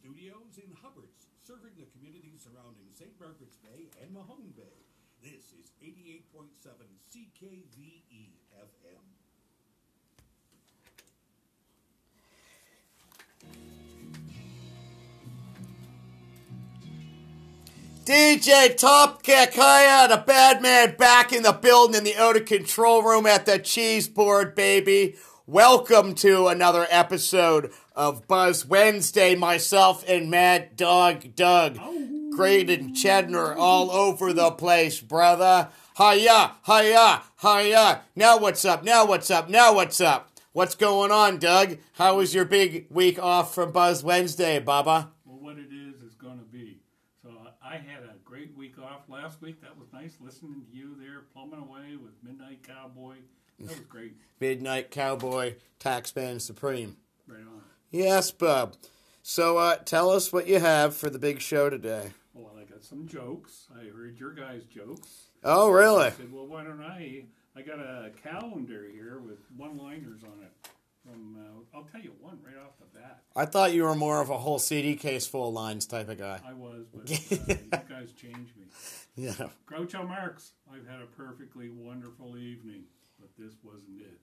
studios in Hubbards, serving the communities surrounding St. Margaret's Bay and Mahone Bay. This is 88.7 CKVE FM. DJ Top Kick, hiya, the bad man back in the building in the of control room at the cheese board, baby. Welcome to another episode of Buzz Wednesday. Myself and Mad Dog Doug, oh. Great and Cheddar all over the place, brother. Hiya, hiya, hiya. Now what's up? Now what's up? Now what's up? What's going on, Doug? How was your big week off from Buzz Wednesday, Baba? Well, what it is is going to be. So I had a great week off last week. That was nice listening to you there, plumbing away with Midnight Cowboy. That was great. Midnight Cowboy, Taxman Supreme. Yes, Bub. So uh, tell us what you have for the big show today. Well, I got some jokes. I heard your guys' jokes. Oh, really? I said, well, why don't I? I got a calendar here with one-liners on it. From uh, I'll tell you one right off the bat. I thought you were more of a whole CD case full of lines type of guy. I was, but uh, you guys changed me. Yeah. Groucho Marx. I've had a perfectly wonderful evening, but this wasn't it.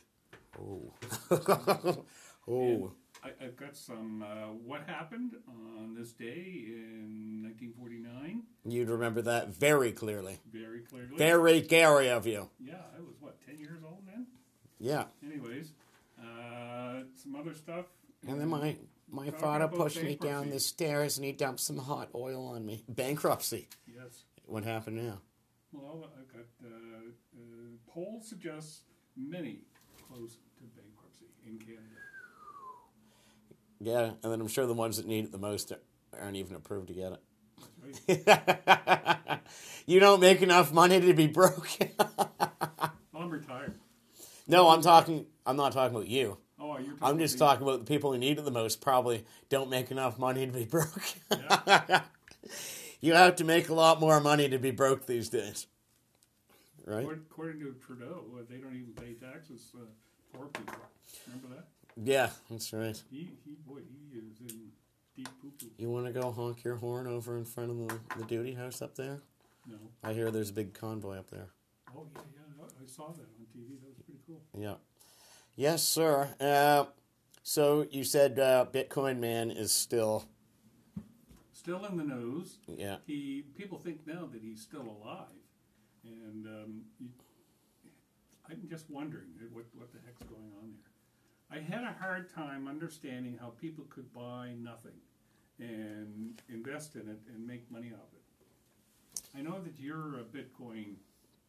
Oh. oh. I, I've got some. Uh, what happened on this day in 1949? You'd remember that very clearly. Very clearly. Very Gary of you. Yeah, I was what 10 years old then. Yeah. Anyways, uh, some other stuff. And then my my Talking father pushed me down the stairs and he dumped some hot oil on me. Bankruptcy. Yes. What happened now? Well, I've got uh, uh, poll suggests many close to bankruptcy in Canada. Yeah, and then I'm sure the ones that need it the most aren't even approved to get it. you don't make enough money to be broke. I'm retired. no, I'm talking. I'm not talking about you. Oh, you're. I'm just talking about the people who need it the most. Probably don't make enough money to be broke. you have to make a lot more money to be broke these days, right? According, to Trudeau, uh, they don't even pay taxes. Uh, poor people. Remember that? Yeah, that's right. He, he, boy, he is in deep poo poo. You want to go honk your horn over in front of the, the duty house up there? No. I hear there's a big convoy up there. Oh yeah, yeah. I- I saw that on TV. That was pretty cool. Yeah. Yes, sir. Uh, so you said uh, Bitcoin Man is still. Still in the news. Yeah. He people think now that he's still alive, and um, you, I'm just wondering what what the heck's going on there. I had a hard time understanding how people could buy nothing and invest in it and make money off it. I know that you're a Bitcoin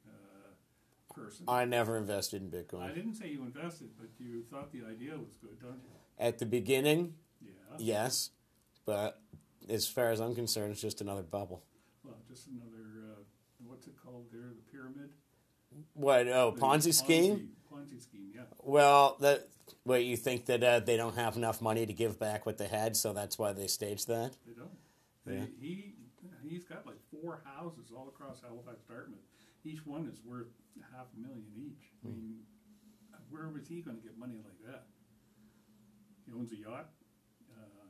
uh, person. I never invested in Bitcoin. I didn't say you invested, but you thought the idea was good, don't you? At the beginning, Yeah. yes, but as far as I'm concerned, it's just another bubble. Well, just another, uh, what's it called there, the pyramid? What? Oh, The Ponzi scheme? Ponzi scheme, yeah. Well, that. Wait, you think that uh, they don't have enough money to give back what they had, so that's why they staged that? They don't. They, Yeah. He, he's got like four houses all across Halifax, Dartmouth. Each one is worth half a million each. I Hmm. mean, where was he going to get money like that? He owns a yacht, uh,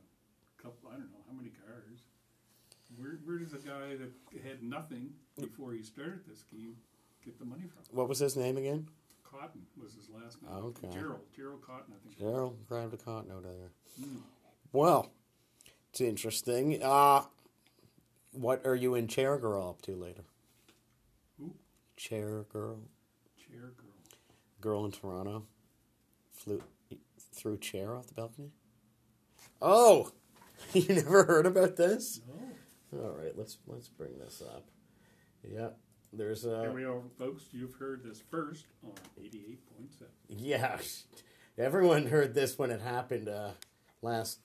couple, I don't know how many cars. Where, where does a guy that had nothing before he started this scheme get the money from? What was his name again? Cotten was his last name. Okay. Gerald, Gerald Cotten, I think. Gerald grabbed a cotton out there. Mm. Well, it's interesting. Uh, what are you and Chair Girl up to later? Who? Chair Girl, Chair girl. girl in Toronto, flew threw chair off the balcony. Oh, you never heard about this? No. All right, let's let's bring this up. Yeah, there's a Here we are, folks. You've heard this first on 88.7. yeah. Everyone heard this when it happened uh, last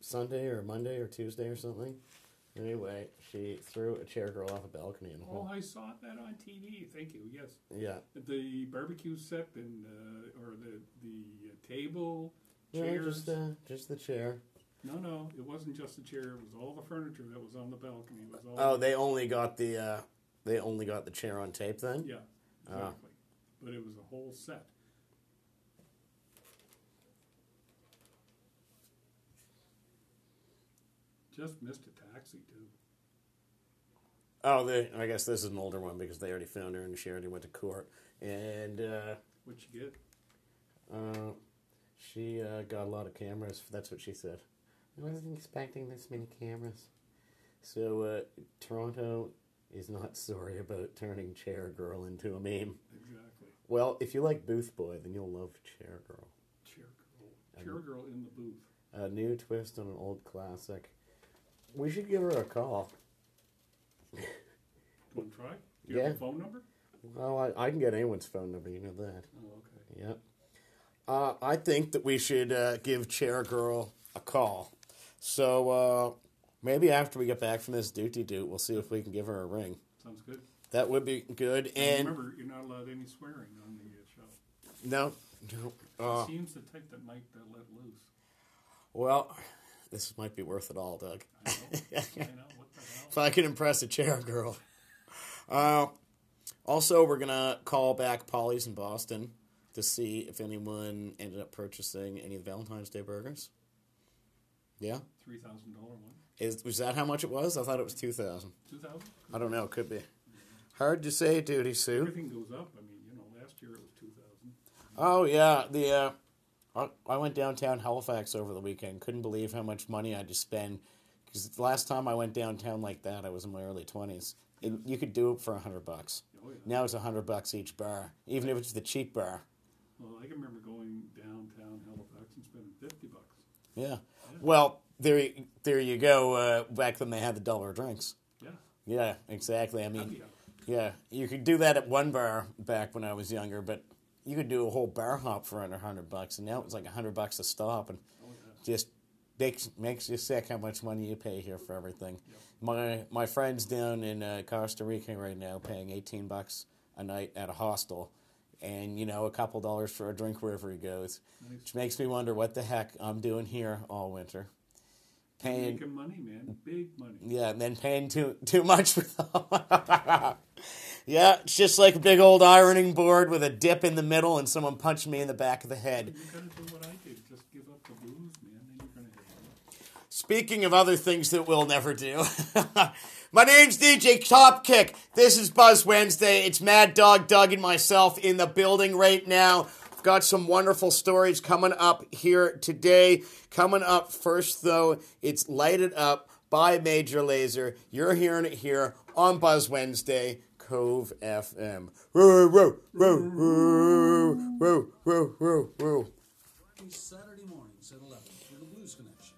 Sunday or Monday or Tuesday or something. Anyway, she threw a chair girl off a balcony and Oh, I saw that on TV. Thank you. Yes, yeah. the barbecue set and uh, or the the table, Yeah, chairs. just uh, just the chair. No, no, it wasn't just the chair. It was all the furniture that was on the balcony. It was all. Oh, they only got the uh, they only got the chair on tape then. Yeah, Ah. exactly. But it was a whole set. Just missed a taxi too. Oh, they, I guess this is an older one because they already found her and she already went to court. And uh, What'd she get? uh, she uh, got a lot of cameras. That's what she said. I wasn't expecting this many cameras. So uh, Toronto is not sorry about turning Chair Girl into a meme. Exactly. Well, if you like Booth Boy, then you'll love Chair Girl. Chair girl. Chair girl in the booth. A new twist on an old classic. We should give her a call. Want to try? Do you have Yeah. a phone number? Well, I, I can get anyone's phone number, you know that. Oh, okay. Yep. Uh, I think that we should uh, give Chair Girl a call. So uh, maybe after we get back from this duty doot, we'll see if we can give her a ring. Sounds good. That would be good. And And remember, you're not allowed any swearing on the uh, show. no, no. Uh, Seems the type that might uh, let loose. well, this might be worth it all, Doug. I know. I know. What the hell? if I can impress a Chair Girl. Uh, also, we're gonna call back Polly's in Boston to see if anyone ended up purchasing any of the Valentine's Day burgers. Yeah. Three thousand dollar one. Is was that how much it was? I thought it was two thousand. Two thousand. I don't know. Could be. Hard to say, Duty Sue. Everything goes up. I mean, you know, last year it was two thousand. Oh yeah, the uh, I, I went downtown Halifax over the weekend. Couldn't believe how much money I had to spend. Because the last time I went downtown like that, I was in my early twenties. You could do it for a hundred bucks. Oh yeah. Now it's a hundred bucks each bar, even if it's the cheap bar. Well, I can remember going downtown Halifax and spending fifty bucks. Yeah. Well, there, you- there you go. Uh, back when they had the dollar drinks. Yeah. Yeah, exactly. I mean, Yeah, you could do that at one bar back when I was younger, but you could do a whole bar hop for under hundred bucks, and now it's like hundred bucks a stop, and Oh yeah. just makes makes you sick how much money you pay here for everything. My my friends down in uh, Costa Rica right now paying eighteen bucks a night at a hostel, and you know a couple dollars for a drink wherever he goes, Nice. which makes me wonder what the heck I'm doing here all winter, paying Making money, man. Big money. yeah, and then paying too too much for them. yeah, it's just like a big old ironing board with a dip in the middle and someone punched me in the back of the head. You gotta do what I did. Just give up the booze, man. Then you're gonna. Speaking of other things that we'll never do, my name's DJ Topkick. This is Buzz Wednesday. It's Mad Dog Doug and myself in the building right now. Got some wonderful stories coming up here today. Coming up first, though, it's Light It Up by Major Lazer. You're hearing it here on Buzz Wednesday, Cove FM. Woo, woo, woo, woo, woo, woo, woo, woo. Saturday mornings at 11 for the Blues Connection.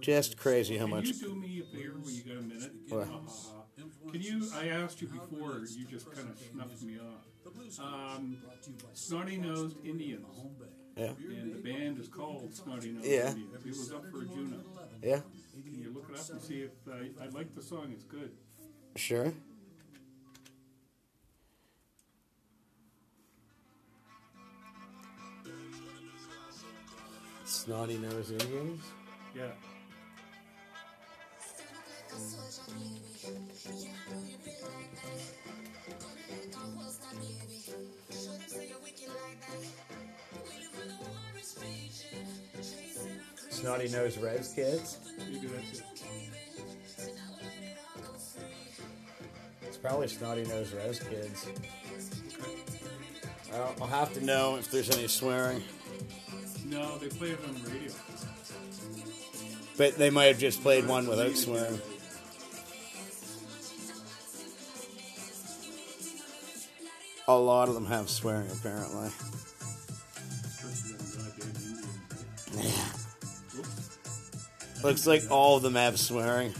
Just crazy how Can much. you do me a favor when you got a minute? What? Ha, ha, ha. Can you? I asked you before. You just kind of snuffed me off. The Blues Um, brought to you by Snotty Nosed Indians. Home Bay. Yeah. And the band is called Snotty Nosed Yeah. Indians. It was up for a Juno. Yeah, Can you look it up and see if I, I like the song? It's good. sure. Snotty nose Indians. Yeah. Snotty nose Rez kids. Maybe that's it. It's probably snotty nose Rez kids. I'll, I'll have to know if there's any swearing, No, they play it on the radio. but they might have just played one without swearing. A lot of them have swearing, apparently. Yeah. Looks like all of them have swearing.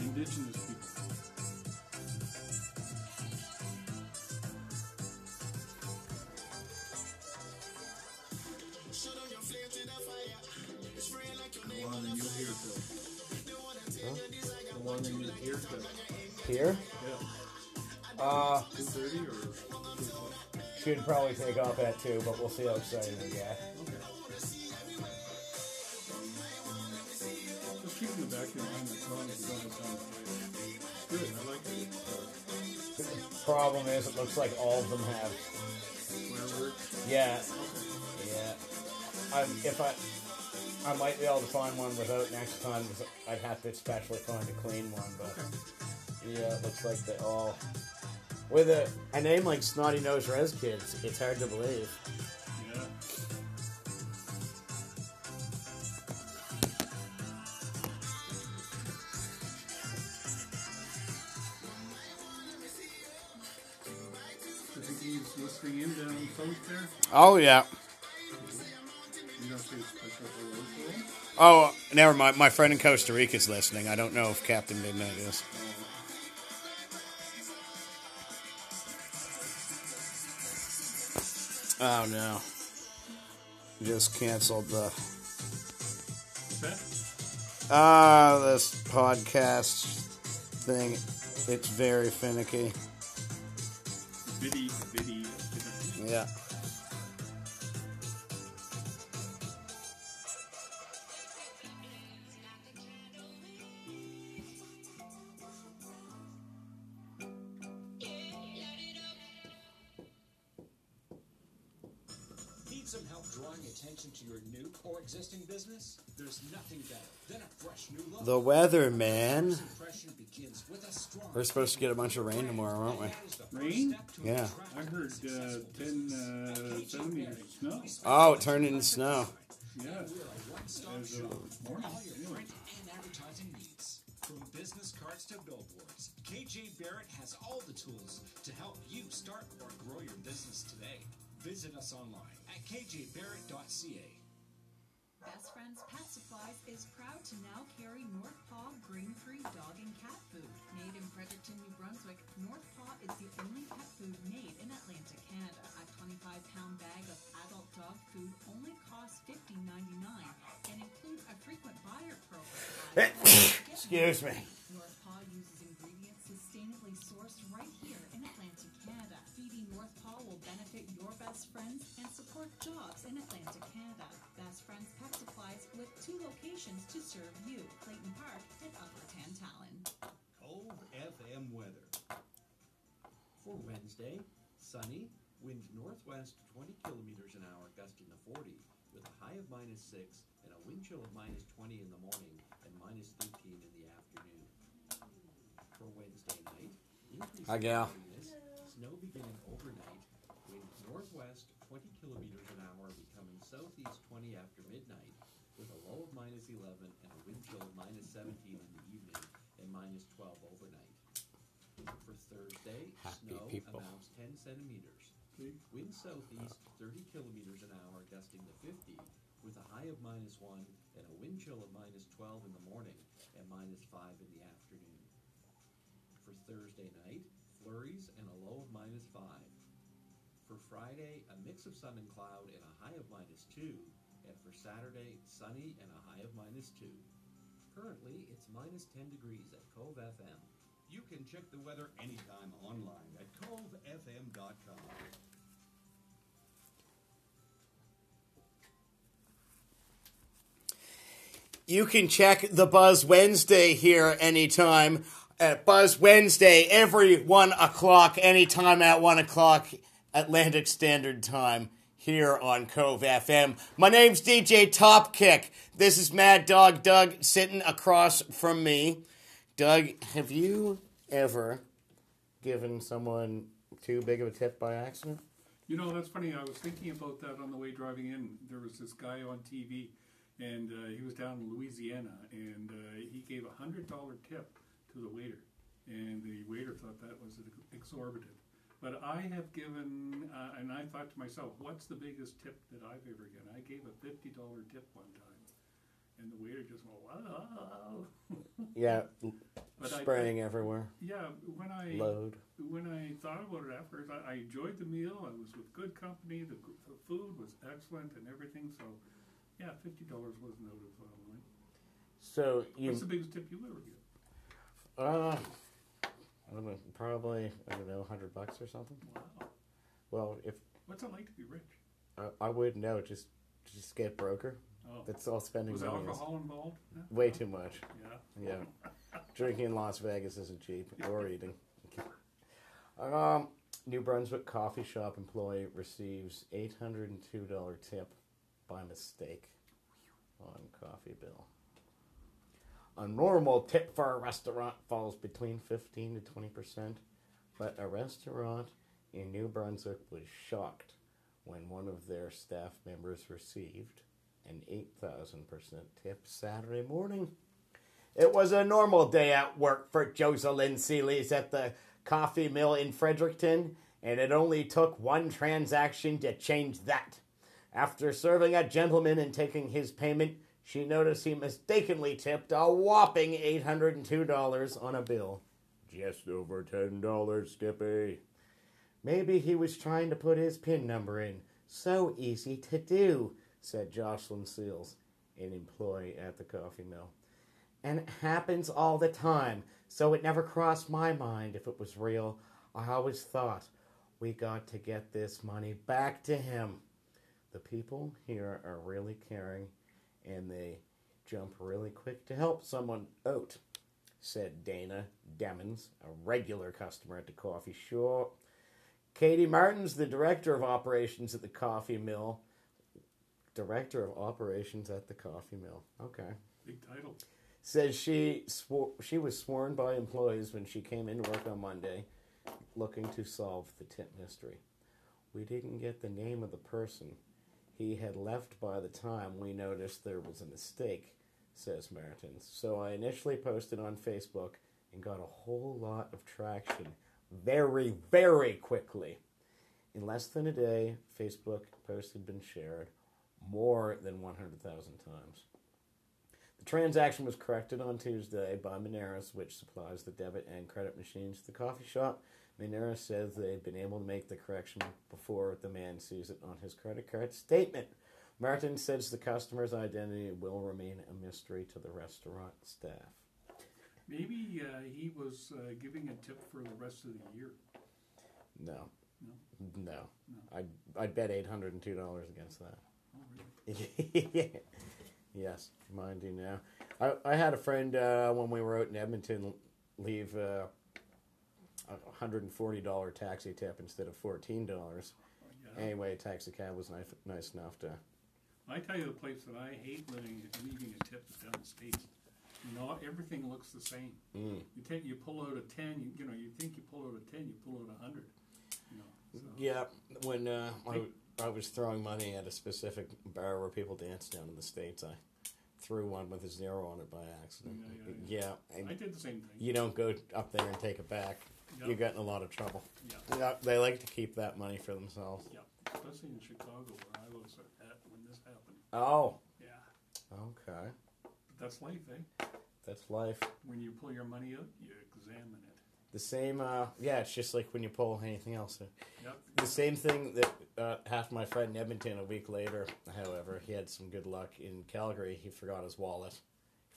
Indigenous should probably take off at two, but we'll see how excited we get. Okay. Just keep in the back of your mind that song is going to sound great. Good, I like it. Problem is, it looks like all of them have. Swear words. Yeah, Okay. yeah. Um, if I I might be able to find one without next time. 'cause I'd have to especially find a clean one, but yeah, it looks like they all with a, a name like Snotty Nose Rez Kids. It's hard to believe. Yeah. I think he's listening in down south there. Oh yeah. You don't say special hello to him? Oh, never mind. My friend in Costa Rica is listening. I don't know if Captain Midnight is. Oh no. Just canceled the ah this podcast thing. It's very finicky. Biddy, biddy, biddy. Yeah. The weather, man. First impression begins with a strong We're supposed to get a bunch of rain tomorrow, aren't we? That is the first Rain? Yeah. I heard uh, 10 uh, centimeters of snow. Oh, it turned into snow. Yeah. We're a one-stop As of morning, anyway. print and advertising needs. From business cards to billboards, KJ Barrett has all the tools to help you start or grow your business today. Visit us online at kjbarrett.ca. Best Friends Pet Supplies is proud to now carry North Paw grain-free dog and cat food. Made in Fredericton, New Brunswick, North Paw is the only pet food made in Atlantic Canada. A 25-pound bag of adult dog food only costs $15.99 and includes a frequent buyer program. Excuse me. North Paw uses ingredients sustainably sourced right here in Atlantic Canada. Feeding North Paw will benefit your best friends and support jobs in Atlantic Canada. Best Friends Pet Supplies with two locations to serve you, Clayton Park and Upper Tantallon. Cove FM weather. For Wednesday, sunny, wind northwest 20 kilometers an hour, gusting to 40, with a high of minus 6 and a wind chill of minus 20 in the morning and minus 13 in the afternoon. For Wednesday night, Hi, gal. cloudiness, snow beginning overnight, winds northwest 20 kilometers an hour, becoming southeast 20 after midnight, with a low of minus 11 and a wind chill of minus 17 in the evening and minus 12 overnight. For Thursday, Happy snow people. amounts 10 centimeters. Wind southeast 30 kilometers an hour, gusting to 50, with a high of minus 1 and a wind chill of minus 12 in the morning and minus 5 in the afternoon. For Thursday night, flurries and a low of minus 5. For Friday, a mix of sun and cloud and a high of minus 2. And for Saturday, sunny and a high of minus 2. Currently, it's minus 10 degrees at Cove FM. You can check the weather anytime online at covefm.com. You can check the Buzz Wednesday here anytime at Buzz Wednesday every one o'clock, anytime at one o'clock Atlantic Standard Time here on Cove FM. My name's DJ Topkick. This is Mad Dog Doug sitting across from me. Doug, have you ever given someone too big of a tip by accident? You know, that's funny. I was thinking about that on the way driving in. There was this guy on TV, and uh, he was down in Louisiana, and uh, he gave a hundred dollar tip to the waiter, and the waiter thought that was exorbitant. But I have given, uh, and I thought to myself, what's the biggest tip that I've ever given? I gave a fifty dollar tip one time, and the waiter just went, "Wow!" Yeah, But I- spraying everywhere. yeah, when I Load. when I thought about it afterwards, I, I enjoyed the meal. I was with good company. The, the food was excellent and everything. So, yeah, fifty dollars wasn't out of uh, line. So you What's the biggest tip you ever give? Uh, I don't know, probably I don't know, hundred bucks or something. Wow, Well, if what's it like to be rich? I, I would know, just just get broker. Oh, That's all spending was money. is. alcohol involved? Yeah. Way too much. Yeah. Yeah, drinking in Las Vegas isn't cheap, or eating. Um, New Brunswick coffee shop employee receives eight hundred and two dollar tip by mistake. on coffee bill. A normal tip for a restaurant falls between 15 to 20%, but a restaurant in New Brunswick was shocked when one of their staff members received an 8,000% tip Saturday morning. It was a normal day at work for Joselyn Seeley's at the coffee mill in Fredericton, and it only took one transaction to change that. After serving a gentleman and taking his payment, she noticed he mistakenly tipped a whopping $802 on a bill. Just over $10, Skippy. Maybe he was trying to put his PIN number in. So easy to do, said Jocelyn Seals, an employee at the coffee mill. And it happens all the time, so it never crossed my mind if it was real. I always thought we got to get this money back to him. The people here are really caring and they jump really quick to help someone out, said Dana Demons, a regular customer at the coffee shop. Katie Martin's the director of operations at the coffee mill. Director of operations at the coffee mill. Okay. Big title. Says she swore, she was sworn by employees when she came into work on Monday, looking to solve the tip mystery. We didn't get the name of the person. He had left by the time we noticed there was a mistake, says Martins. So I initially posted on Facebook and got a whole lot of traction very, very quickly. In less than a day, Facebook post had been shared more than 100,000 times. The transaction was corrected on Tuesday by Moneris, which supplies the debit and credit machines to the coffee shop. Moneris says they've been able to make the correction before the man sees it on his credit card statement. Martin says the customer's identity will remain a mystery to the restaurant staff. Maybe uh, he was uh, giving a tip for the rest of the year. No. No? No. I'd, I'd bet $802 against that. Oh, really? yes, mind you now. I, I had a friend uh, when we were out in Edmonton leave a $140 taxi tip instead of $14. Yeah. Anyway, taxi cab was nice, nice enough to. I tell you the place that I hate living, leaving a tip is down the states. You know, everything looks the same. Mm. You take, you pull out a ten. You, you know, you think you pull out a ten, you pull out a hundred. You know, so, Yeah, when uh, I, I was throwing money at a specific bar where people dance down in the States, I threw one with a zero on it by accident. Yeah, yeah, Yeah, and I did the same thing. you don't go up there and take it back. Yeah. You get in a lot of trouble. Yeah, Yeah, they like to keep that money for themselves. yeah. Especially in Chicago where I was at when this happened. Oh, Yeah, okay. that's life, eh? That's life. When you pull your money out, you examine it. The same, uh, yeah, it's just like when you pull anything else. Yep. The same thing that uh, to my friend in Edmonton a week later, however, he had some good luck in Calgary. He forgot his wallet.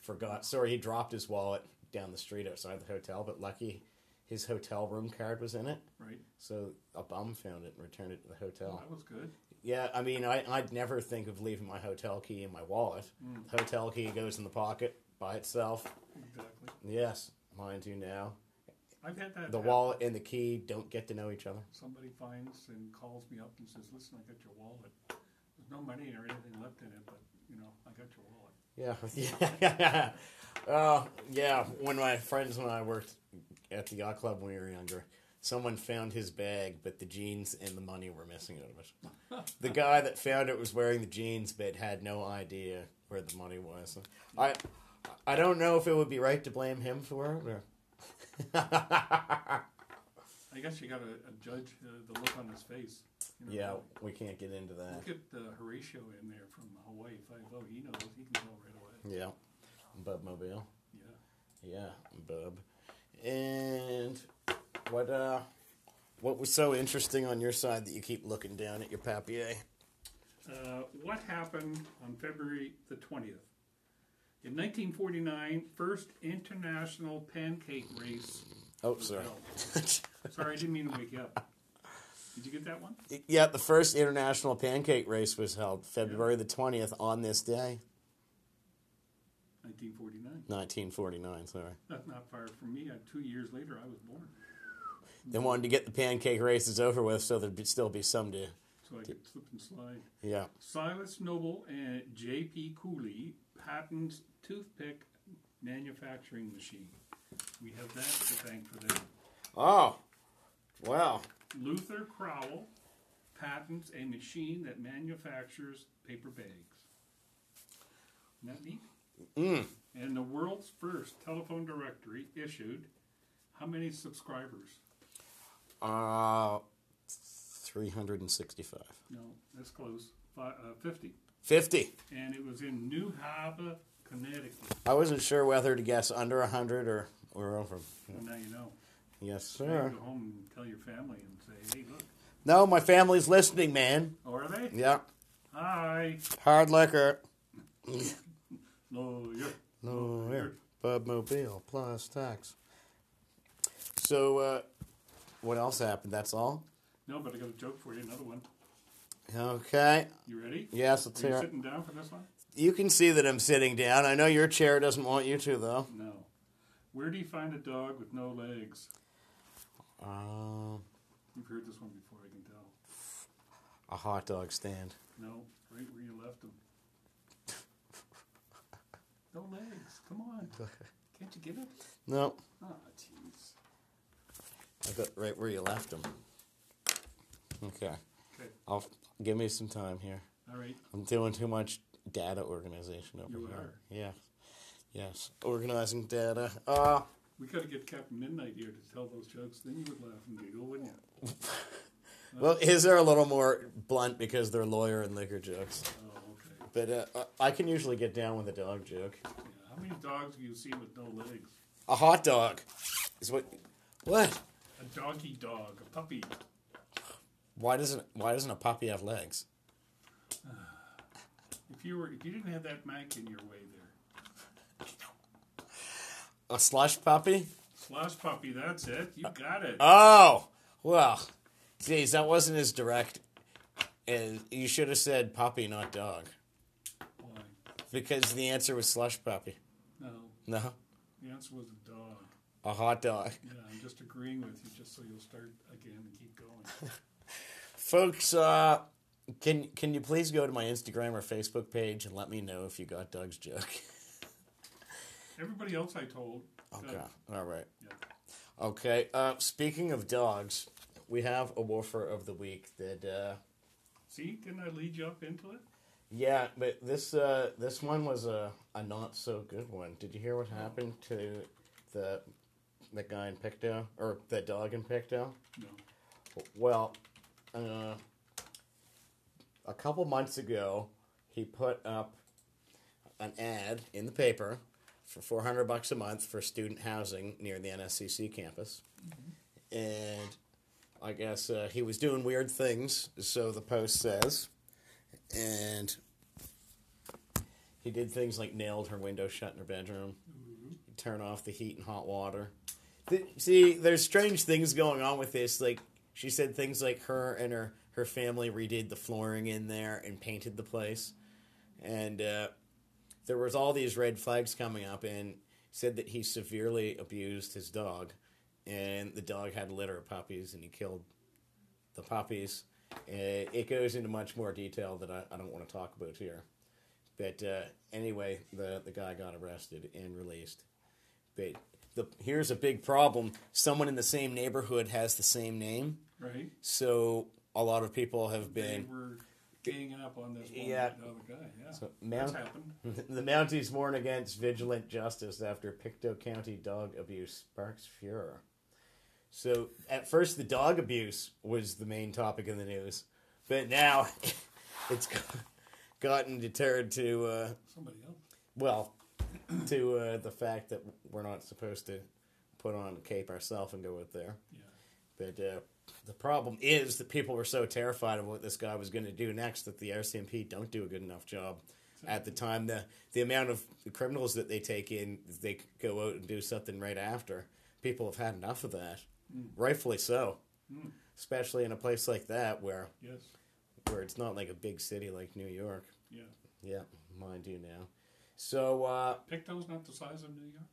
Forgot, sorry, he dropped his wallet down the street outside the hotel, but lucky his hotel room card was in it. Right. So a bum found it and returned it to the hotel. that was good. Yeah, I mean, I, I'd never think of leaving my hotel key in my wallet. Mm. Hotel key goes in the pocket by itself. Exactly. Yes, mine do now. I've had that. The happen. wallet and the key don't get to know each other. Somebody finds and calls me up and says, "Listen, I got your wallet. There's no money or anything left in it, but you know, I got your wallet." Yeah, yeah, uh, yeah. When my friends and I worked at the yacht club when we were younger, someone found his bag, but the jeans and the money were missing out of it. the guy that found it was wearing the jeans, but had no idea where the money was. I, I don't know if it would be right to blame him for it. Or... I guess you got to uh, judge uh, the look on his face. You know, yeah, we can't get into that. Look at uh, Horatio in there from Hawaii Five O. He knows. He can tell right away. Yeah, Bub Mobile. Yeah. Yeah, Bub. And what uh what was so interesting on your side that you keep looking down at your papier? Uh, what happened on February the 20th? In 1949, first international pancake race. Oh, sorry. Sorry, I didn't mean to wake you up. Did you get that one? yeah, the first international pancake race was held February the 20th on this day, 1949. 1949, sorry. That's not far from me. Uh, two years later, I was born. They wanted to get the pancake races over with so there'd be, still be some to So so I could slip and slide. Yeah. Silas Noble and J.P. Cooley patents toothpick manufacturing machine. We have that to thank for that. Oh, wow. Luther Crowell patents a machine that manufactures paper bags. Isn't that neat? Mm. And the world's first telephone directory issued how many subscribers? Uh, 365. No, that's close. Fi uh, 50. 50. And it was in New Haven, Connecticut. I wasn't sure whether to guess under 100 or, or over. Well, now you know. Yes, sir. go home and tell your family and say, hey, look. No, my family's listening, man. Oh, are they? Yeah. Hi. Hard liquor. No, you're. No, here. Bud Mobile plus tax. So, uh, what else happened? That's all? No, but I got a joke for you. Another one. Okay. You ready? Yes, let's Are you hear it. sitting down for this one? You can see that I'm sitting down. I know your chair doesn't want you to, though. No. Where do you find a dog with no legs? Uh, You've heard this one before, I can tell. a hot dog stand. No, right where you left them. No legs. Come on. Can't you get it? No, Ah, jeez. I got right where you left them. Okay. Okay. I'll give me some time here. All right. I'm doing too much data organization over You here. are. Yeah. Yes. Organizing data. Uh, We got to get Captain Midnight here to tell those jokes. Then you would laugh and giggle, wouldn't you? well, his are a little more blunt because they're lawyer and liquor jokes. Oh. But uh, I can usually get down with a dog joke. How many dogs do you see with no legs? A hot dog is what. What? A doggy dog, a puppy. Why doesn't Why doesn't a puppy have legs? If you were, if you didn't have that mank in your way there, A slush puppy? slush puppy. That's it. You got it. Oh, well, geez, that wasn't as direct. And you should have said puppy, not dog? Because the answer was slush puppy. No. No, The answer was a dog. a hot dog. Yeah, I'm just agreeing with you, just so you'll start again and keep going. Folks, uh, can can you please go to my Instagram or Facebook page and let me know if you got Doug's joke? Everybody else I told. Okay, good. all right. Yeah. Okay. Uh, speaking of dogs, we have a woofer of the week that. Uh, See, didn't I lead you up into it? Yeah, but this uh, this one was a, a not so good one. Did you hear what happened to the the guy in Pictou or the dog in Pictou? No. Well, uh, a couple months ago, he put up an ad in the paper for four hundred bucks a month for student housing near the NSCC campus, and I guess uh, he was doing weird things. So the post says, and he did things like nailed her window shut in her bedroom, turn off the heat and hot water. See, there's strange things going on with this. Like she said, things like her and her her family redid the flooring in there and painted the place, and uh, there was all these red flags coming up, and said that he severely abused his dog, and the dog had a litter of puppies, and he killed the puppies. Uh, it goes into much more detail that I, I don't want to talk about here. But uh, anyway, the, the guy got arrested and released. But the, here's a big problem someone in the same neighborhood has the same name. Right? So a lot of people have They been. were ganging up on this one Yeah. guy. Yeah. So Mount, happened. the Mounties warn against vigilant justice after Pictou County dog abuse sparks furor. So at first, the dog abuse was the main topic in the news, but now it's gotten deterred to uh, Somebody else. well to uh, the fact that we're not supposed to put on a cape ourselves and go out there. Yeah. But uh, the problem is that people were so terrified of what this guy was going to do next that the RCMP don't do a good enough job. At the time, the the amount of criminals that they take in, they go out and do something right after. People have had enough of that, rightfully so. Especially in a place like that where Yes. where it's not like a big city like New York. Yeah. Yeah, mind you now. So uh, Pictou's not the size of New York.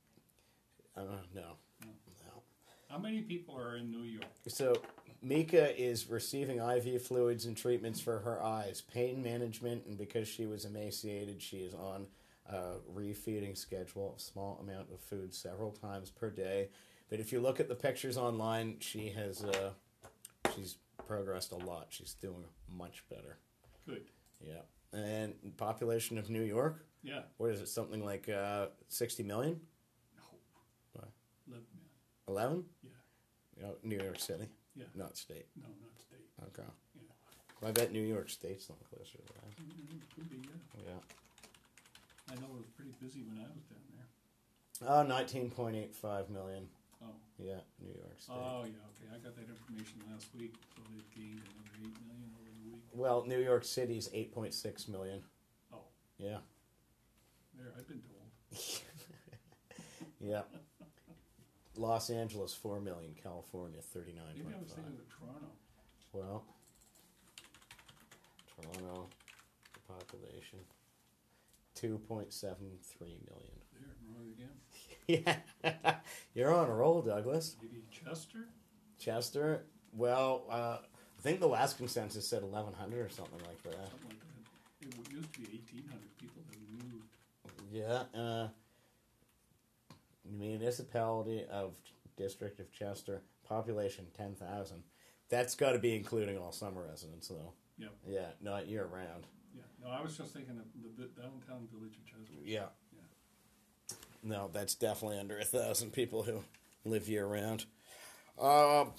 uh no, no. How many people are in New York? So Mika is receiving IV fluids and treatments for her eyes, pain management, and because she was emaciated, she is on a refeeding schedule, a small amount of food several times per day. But if you look at the pictures online, she has uh, she's progressed a lot. She's doing much better. Good. Yeah. And population of New York, Yeah. what is it? Something like uh, sixty million, No. What? Man. eleven? Yeah. You know, New York City, Yeah. not state. No, not state. Okay. Yeah. I bet New York State's not closer to that. Mm, Could be, yeah. Yeah. I know it was pretty busy when I was down there. Oh, 19.85 million. Yeah, New York State. Oh, yeah, okay. I got that information last week, so they've gained another eight million over the week. well, New York City's 8.6 million. Oh, Yeah. there, I've been told. Yeah. Los Angeles 4 million, California 39.5. Maybe I was thinking of Toronto. Well, Toronto population 2.73 million. There, I'm wrong again. Yeah. You're on a roll, Douglas. Maybe Chester? Chester, well, uh, I think the last consensus said 1,100 or something like that. Something like that. It used to be eighteen hundred people that moved. Yeah. Uh, municipality of District of Chester, population 10,000. That's got to be including all summer residents, though. Yeah, Yeah, not year round. yeah. No, I was just thinking of the bi- downtown village of Chester. Yeah. Yeah. No, that's definitely under a thousand people who live year round. Um,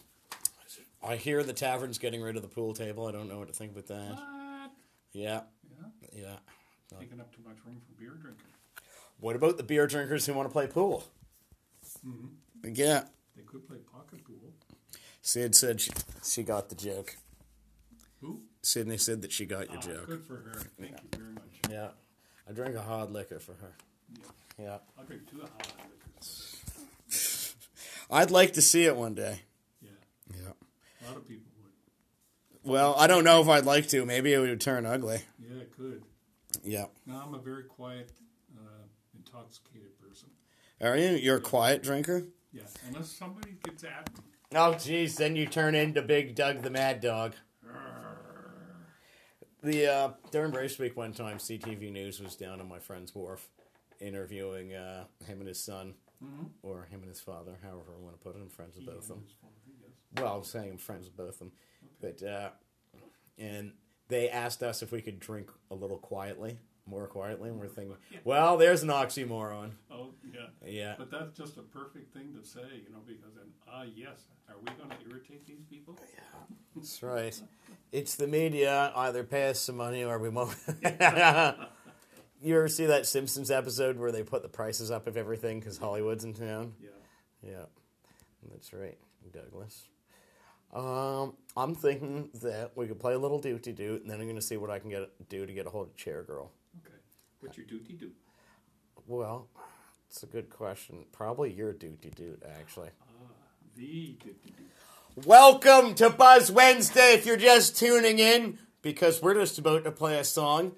I hear the tavern's getting rid of the pool table. I don't know what to think about that. What? Yeah, Yeah, yeah. taking up too much room for beer drinking. What about the beer drinkers who want to play pool? Mm-hmm. Yeah. They could play pocket pool. Sid said she, she got the joke. Who? Sydney said that she got your Ah, joke. Good for her. Thank you very much. Yeah. I drank a hard liquor for her. Yeah. I'll drink two. I'd like to see it one day. Yeah, Yeah. a lot of people would. Well, I don't know if I'd like to. Maybe it would turn ugly. Yeah, it could. Yeah. No, I'm a very quiet, uh, intoxicated person. Are you? You're a quiet drinker? Yeah, unless somebody gets at me. Oh, jeez. Then you turn into Big Doug the Mad Dog. The uh, during race week one time, CTV News was down on my friend's wharf, interviewing uh, him and his son, or him and his father, however I want to put it. I'm friends with both of them. Well, I'm saying I'm friends with both of them, but uh, and they asked us if we could drink a little quietly, more quietly, and we're thinking, well, there's an oxymoron. Oh, yeah. Yeah. But that's just a perfect thing to say, you know, because then, ah, yes, are we going to irritate these people? Yeah, that's right. It's the media. Either pay us some money or we won't. you ever see that Simpsons episode where they put the prices up of everything because Hollywood's in town? Yeah. Yeah, that's right, Douglas. Um, I'm thinking that we could play a little duty doot, and then I'm going to see what I can get do to get a hold of Chair Girl. Okay. What's your duty do? Well, it's a good question. Probably your duty doot, actually. The duty do. Welcome to Buzz Wednesday. If you're just tuning in, because we're just about to play a song.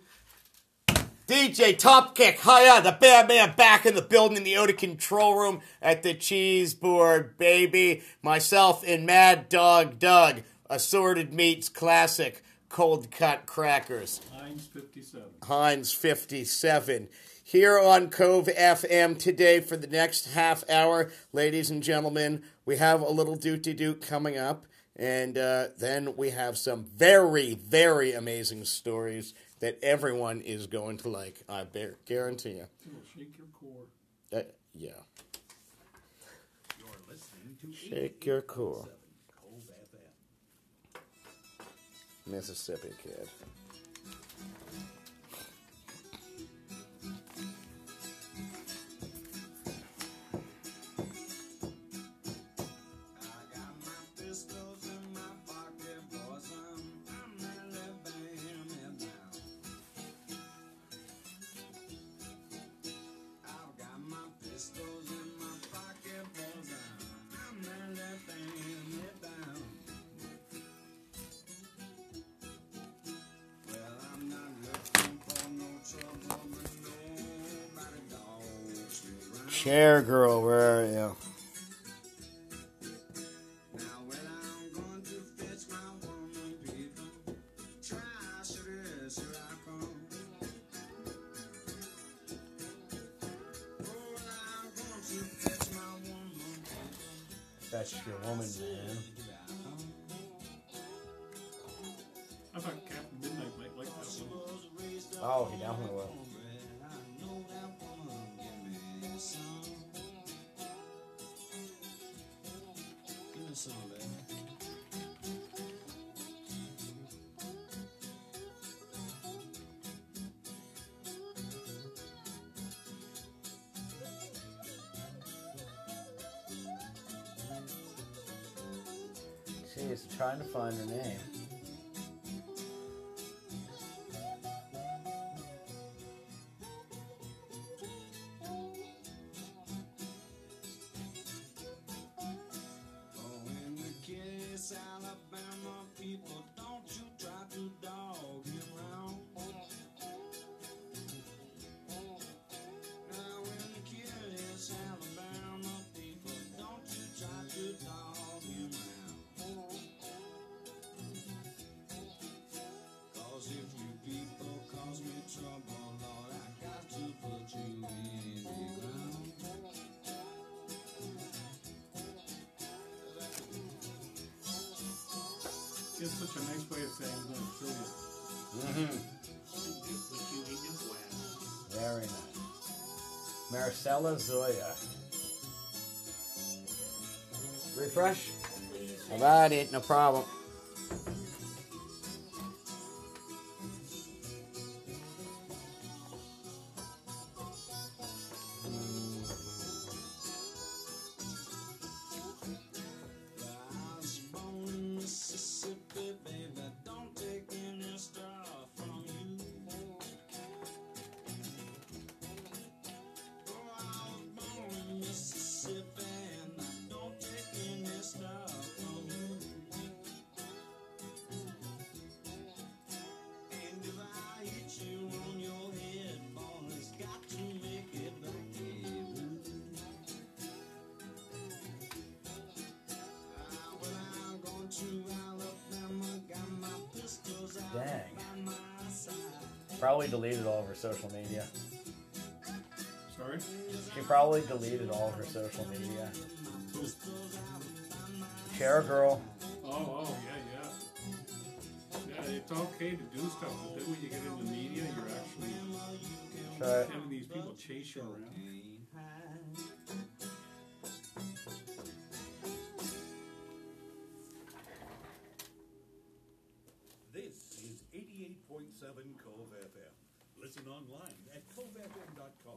DJ Top Kick, hiya, the bad man back in the building in the Oda control room at the cheese board, baby. Myself and Mad Dog Doug, assorted meats classic, cold cut crackers. Heinz 57. Heinz 57. Here on Cove FM today for the next half hour, ladies and gentlemen, we have a little duty doot coming up, and uh, then we have some very, very amazing stories that everyone is going to like. I bear, guarantee you. It will shake your core. Uh, yeah. You're listening to Shake your core. 88.7 Cove FM. Mississippi kid. Chair girl, where are you? Trying to find her name. Marcella Zoya. Refresh. Alrighty, no problem. Probably deleted all of her social media. Sorry? She probably deleted all of her social media. Share girl. Oh, oh, yeah, yeah. Yeah, it's okay to do stuff, but then when you get into media, you're actually Try. having these people chase you around. Online at covefm.com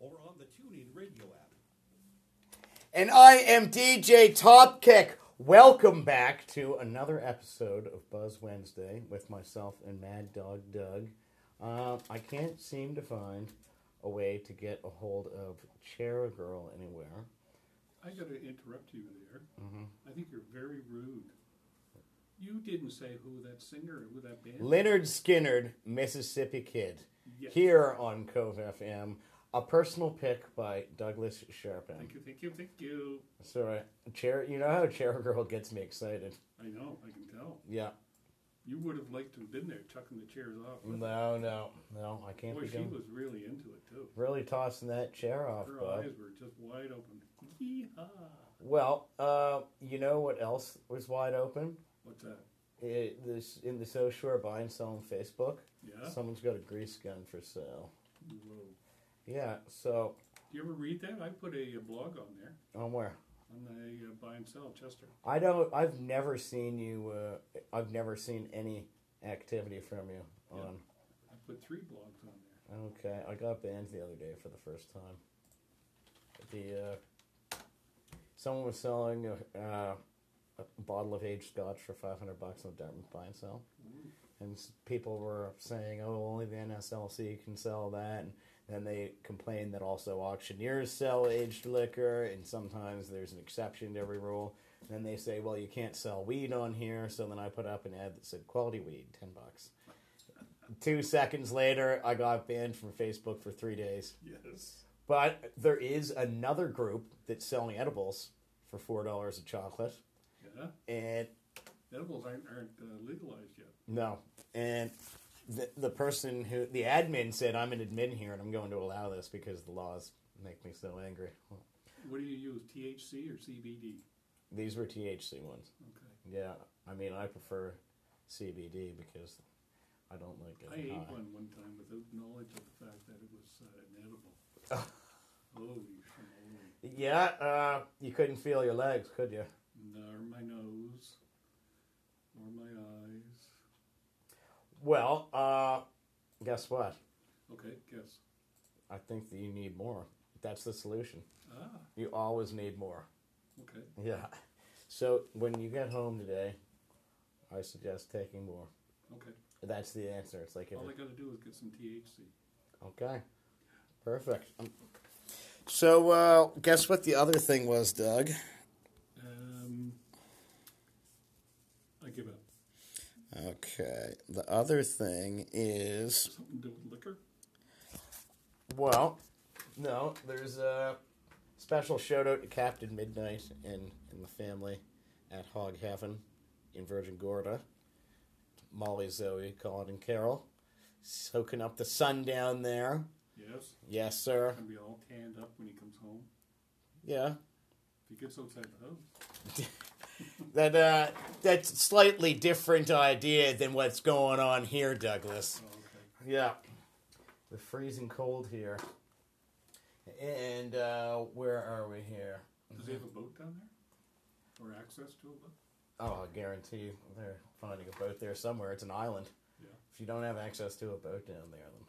or on the TuneIn radio app. And I am DJ Topkick. Welcome back to another episode of Buzz Wednesday with myself and Mad Dog Doug. Uh, I can't seem to find a way to get a hold of Chair Girl anywhere. I got to interrupt you there. Mhm. I think you're very rude. You didn't say who that singer, who that band. Lynyrd Skynyrd, Mississippi Kid, Yes. here on Cove FM. A personal pick by Douglas Sharpin. Thank you, thank you, thank you. Sorry, Chair. You know how Chair Girl gets me excited. I know, I can tell. Yeah. You would have liked to have been there, chucking the chairs off. No, no, no. I can't Boy, she was really into it too. Really tossing that chair off, Her bud. eyes were just wide open. Yee-haw. Well, uh, you know what else was wide open? What's that? It, this in the South Shore buy and sell on Facebook. Yeah. Someone's got a grease gun for sale. Whoa. Yeah. So Do you ever read that? I put a, uh blog on there on where? on the uh, buy and sell Chester. I don't. I've never seen you. Uh, I've never seen any activity from you on. I put three blogs on there. Okay, I got banned the other day for the first time. The uh, someone was selling a, uh, a bottle of aged scotch for five hundred bucks on Dartmouth buy and sell, mm-hmm. and people were saying, "Oh, only the NSLC can sell that." And then they complained that also auctioneers sell aged liquor, and sometimes there's an exception to every rule. And then they say, "Well, you can't sell weed on here." So then I put up an ad that said, "Quality weed, ten bucks." Two seconds later, I got banned from Facebook for three days. Yes. But there is another group that's selling edibles for four dollars a chocolate, Yeah. and Edibles aren't, aren't uh, legalized yet. no, and the the person who the admin said I'm an admin here and I'm going to allow this because the laws make me so angry. What do you use, THC or CBD? These were THC ones. Okay. Yeah, I mean, I prefer CBD because I don't like I getting ate high. one one time without knowledge of the fact that it was uh, inedible. Holy schmoly. Yeah, uh, you couldn't feel your legs, could you? Nor my nose, or my eyes. Well, uh, guess what? Okay, guess. I think that you need more. That's the solution. Ah, You always need more. okay. Yeah. So when you get home today, I suggest taking more. Okay. That's the answer. It's like, All I gotta do is get some THC. okay, perfect. Um, so, uh, guess what the other thing was, Doug? Um, I give up. Okay, the other thing is Something to do with liquor? well, no, there's a special shout out to Captain Midnight and, and the family at Hog Heaven in Virgin Gorda. Molly, Zoe, Colin, and Carol soaking up the sun down there. Yes. Yes, sir. Gonna be all tanned up when he comes home. Yeah. If he gets outside the house. That uh, that's a slightly different idea than what's going on here, Douglas. Oh, okay. Yeah. The freezing cold here. And uh, where are we here? Does he have a boat down there? Or access to a boat? Oh, I guarantee they're finding a boat there somewhere. It's an island. Yeah. If you don't have access to a boat down there, then.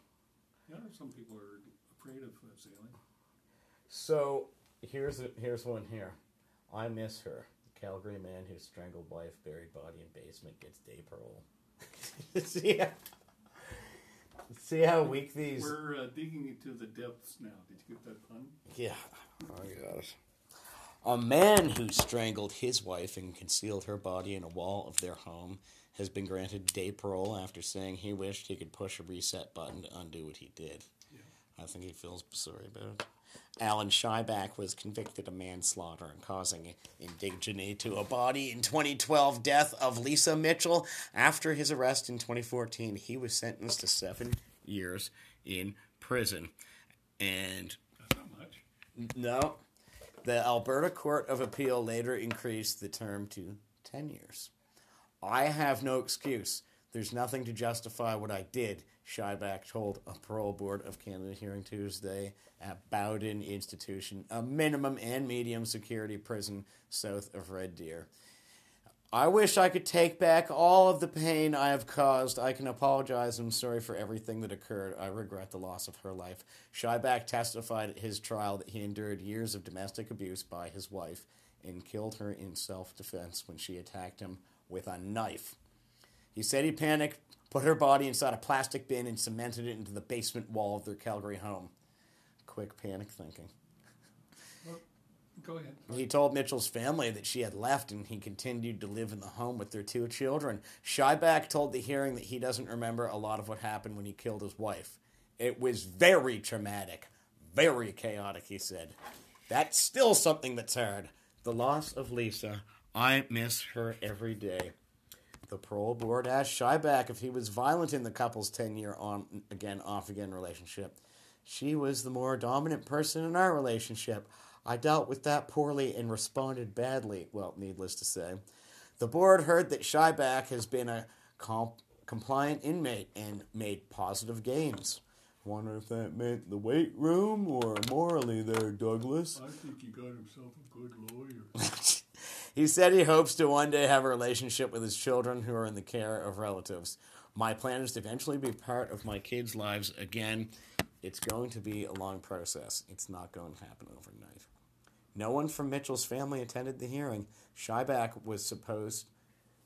Yeah, some people are afraid of uh, sailing. So here's a, here's one here. I miss her. Calgary man who strangled wife, buried body in basement, gets day parole. see, how, see how weak these. We're uh, digging into the depths now. Did you get that pun? Yeah, got it. A man who strangled his wife and concealed her body in a wall of their home has been granted day parole after saying he wished he could push a reset button to undo what he did. Yeah. I think he feels sorry about it. Allan Shyback was convicted of manslaughter and causing indignity to a body in 2012 death of Lisa Mitchell. After his arrest in 2014, he was sentenced to seven years in prison. And That's not much. no. The Alberta Court of Appeal later increased the term to 10 years. I have no excuse. There's nothing to justify what I did, Shyback told a parole board of Canada hearing Tuesday at Bowden Institution, a minimum and medium security prison south of Red Deer. I wish I could take back all of the pain I have caused. I can apologize. I'm sorry for everything that occurred. I regret the loss of her life. Shyback testified at his trial that he endured years of domestic abuse by his wife and killed her in self defense when she attacked him with a knife. He said he panicked, put her body inside a plastic bin, and cemented it into the basement wall of their Calgary home. Quick panic thinking. Go ahead. He told Mitchell's family that she had left and he continued to live in the home with their two children. Shyback told the hearing that he doesn't remember a lot of what happened when he killed his wife. It was very traumatic, very chaotic, he said. That's still something that's hard. The loss of Lisa. I miss her every day. The parole board asked Shyback if he was violent in the couple's 10 year on again, off again relationship. She was the more dominant person in our relationship. I dealt with that poorly and responded badly. Well, needless to say. The board heard that Shyback has been a comp- compliant inmate and made positive gains. Wonder if that meant the weight room or morally there, Douglas. I think he got himself a good lawyer. He said he hopes to one day have a relationship with his children who are in the care of relatives. My plan is to eventually be part of my kids' lives again. It's going to be a long process. It's not going to happen overnight. No one from Mitchell's family attended the hearing. Shyback was supposed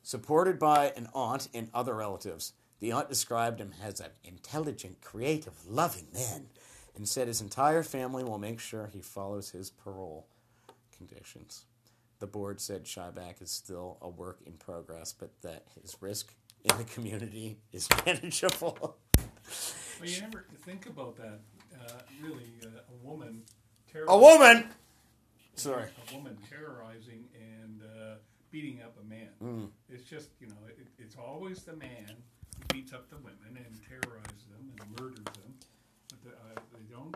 supported by an aunt and other relatives. The aunt described him as an intelligent, creative, loving man and said his entire family will make sure he follows his parole conditions. The board said Shyback is still a work in progress, but that his risk in the community is manageable. Well, you never think about that. Uh, really, uh, a woman. a woman! Sorry. A woman terrorizing and uh, beating up a man. Mm. It's just, you know, it, it's always the man who beats up the women and terrorizes them and murders them. But the, uh, they don't.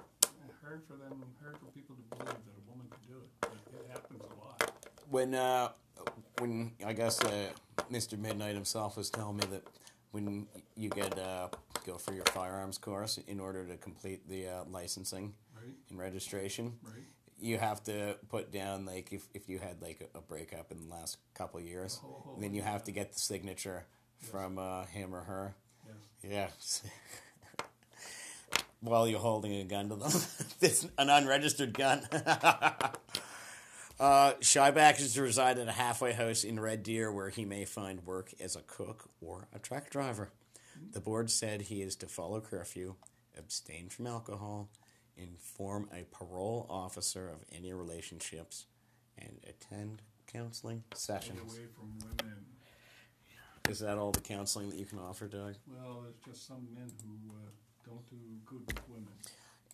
Hard for them, hard for people to believe that a woman could do it. But it happens a lot. When uh, when I guess uh, Mr. Midnight himself was telling me that when you get uh, go for your firearms course in order to complete the uh, licensing Right. and registration, Right. you have to put down like if, if you had like a, a breakup in the last couple years, Oh, then you have to get the signature from uh, him or her. Yes. Yeah. While you're holding a gun to them. it's an unregistered gun. uh, Shyback is to reside at a halfway house in Red Deer where he may find work as a cook or a truck driver. The board said he is to follow curfew, abstain from alcohol, inform a parole officer of any relationships, and attend counseling Stay sessions. away from women. Is that all the counseling that you can offer, Doug? Well, there's just some men who uh, don't do good with women.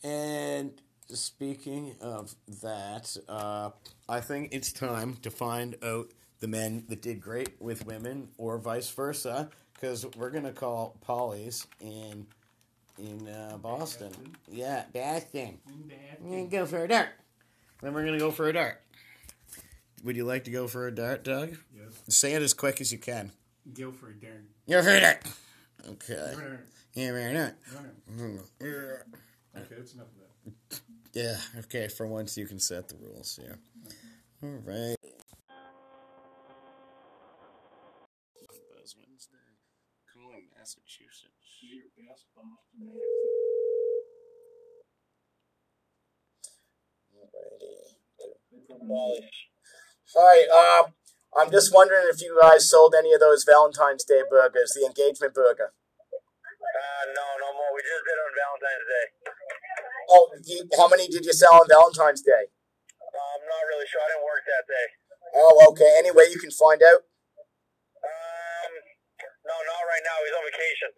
And speaking of that, uh, I think it's time to find out the men that did great with women, or vice versa, because we're gonna call Polly's in in uh, Boston. Boston? Yeah, Boston. In that We're gonna go for a dart. Then we're gonna go for a dart. Would you like to go for a dart, Doug? Yes. Say it as quick as you can. Go for a dart. Go for a dart. Okay. Darn. Yeah, very nice. Darn. Okay, that's enough of that. Yeah, okay, for once you can set the rules, yeah. Alright. Buzz Wednesday. Calling Massachusetts. Your best Boston Hi, um, I'm just wondering if you guys sold any of those Valentine's Day burgers, the engagement burger. Uh, no, no more. We just did it on Valentine's Day. Oh, you, how many did you sell on Valentine's Day? Uh, I'm not really sure. I didn't work that day. Oh, okay. Any way you can find out? Um, no, not right now. He's on vacation.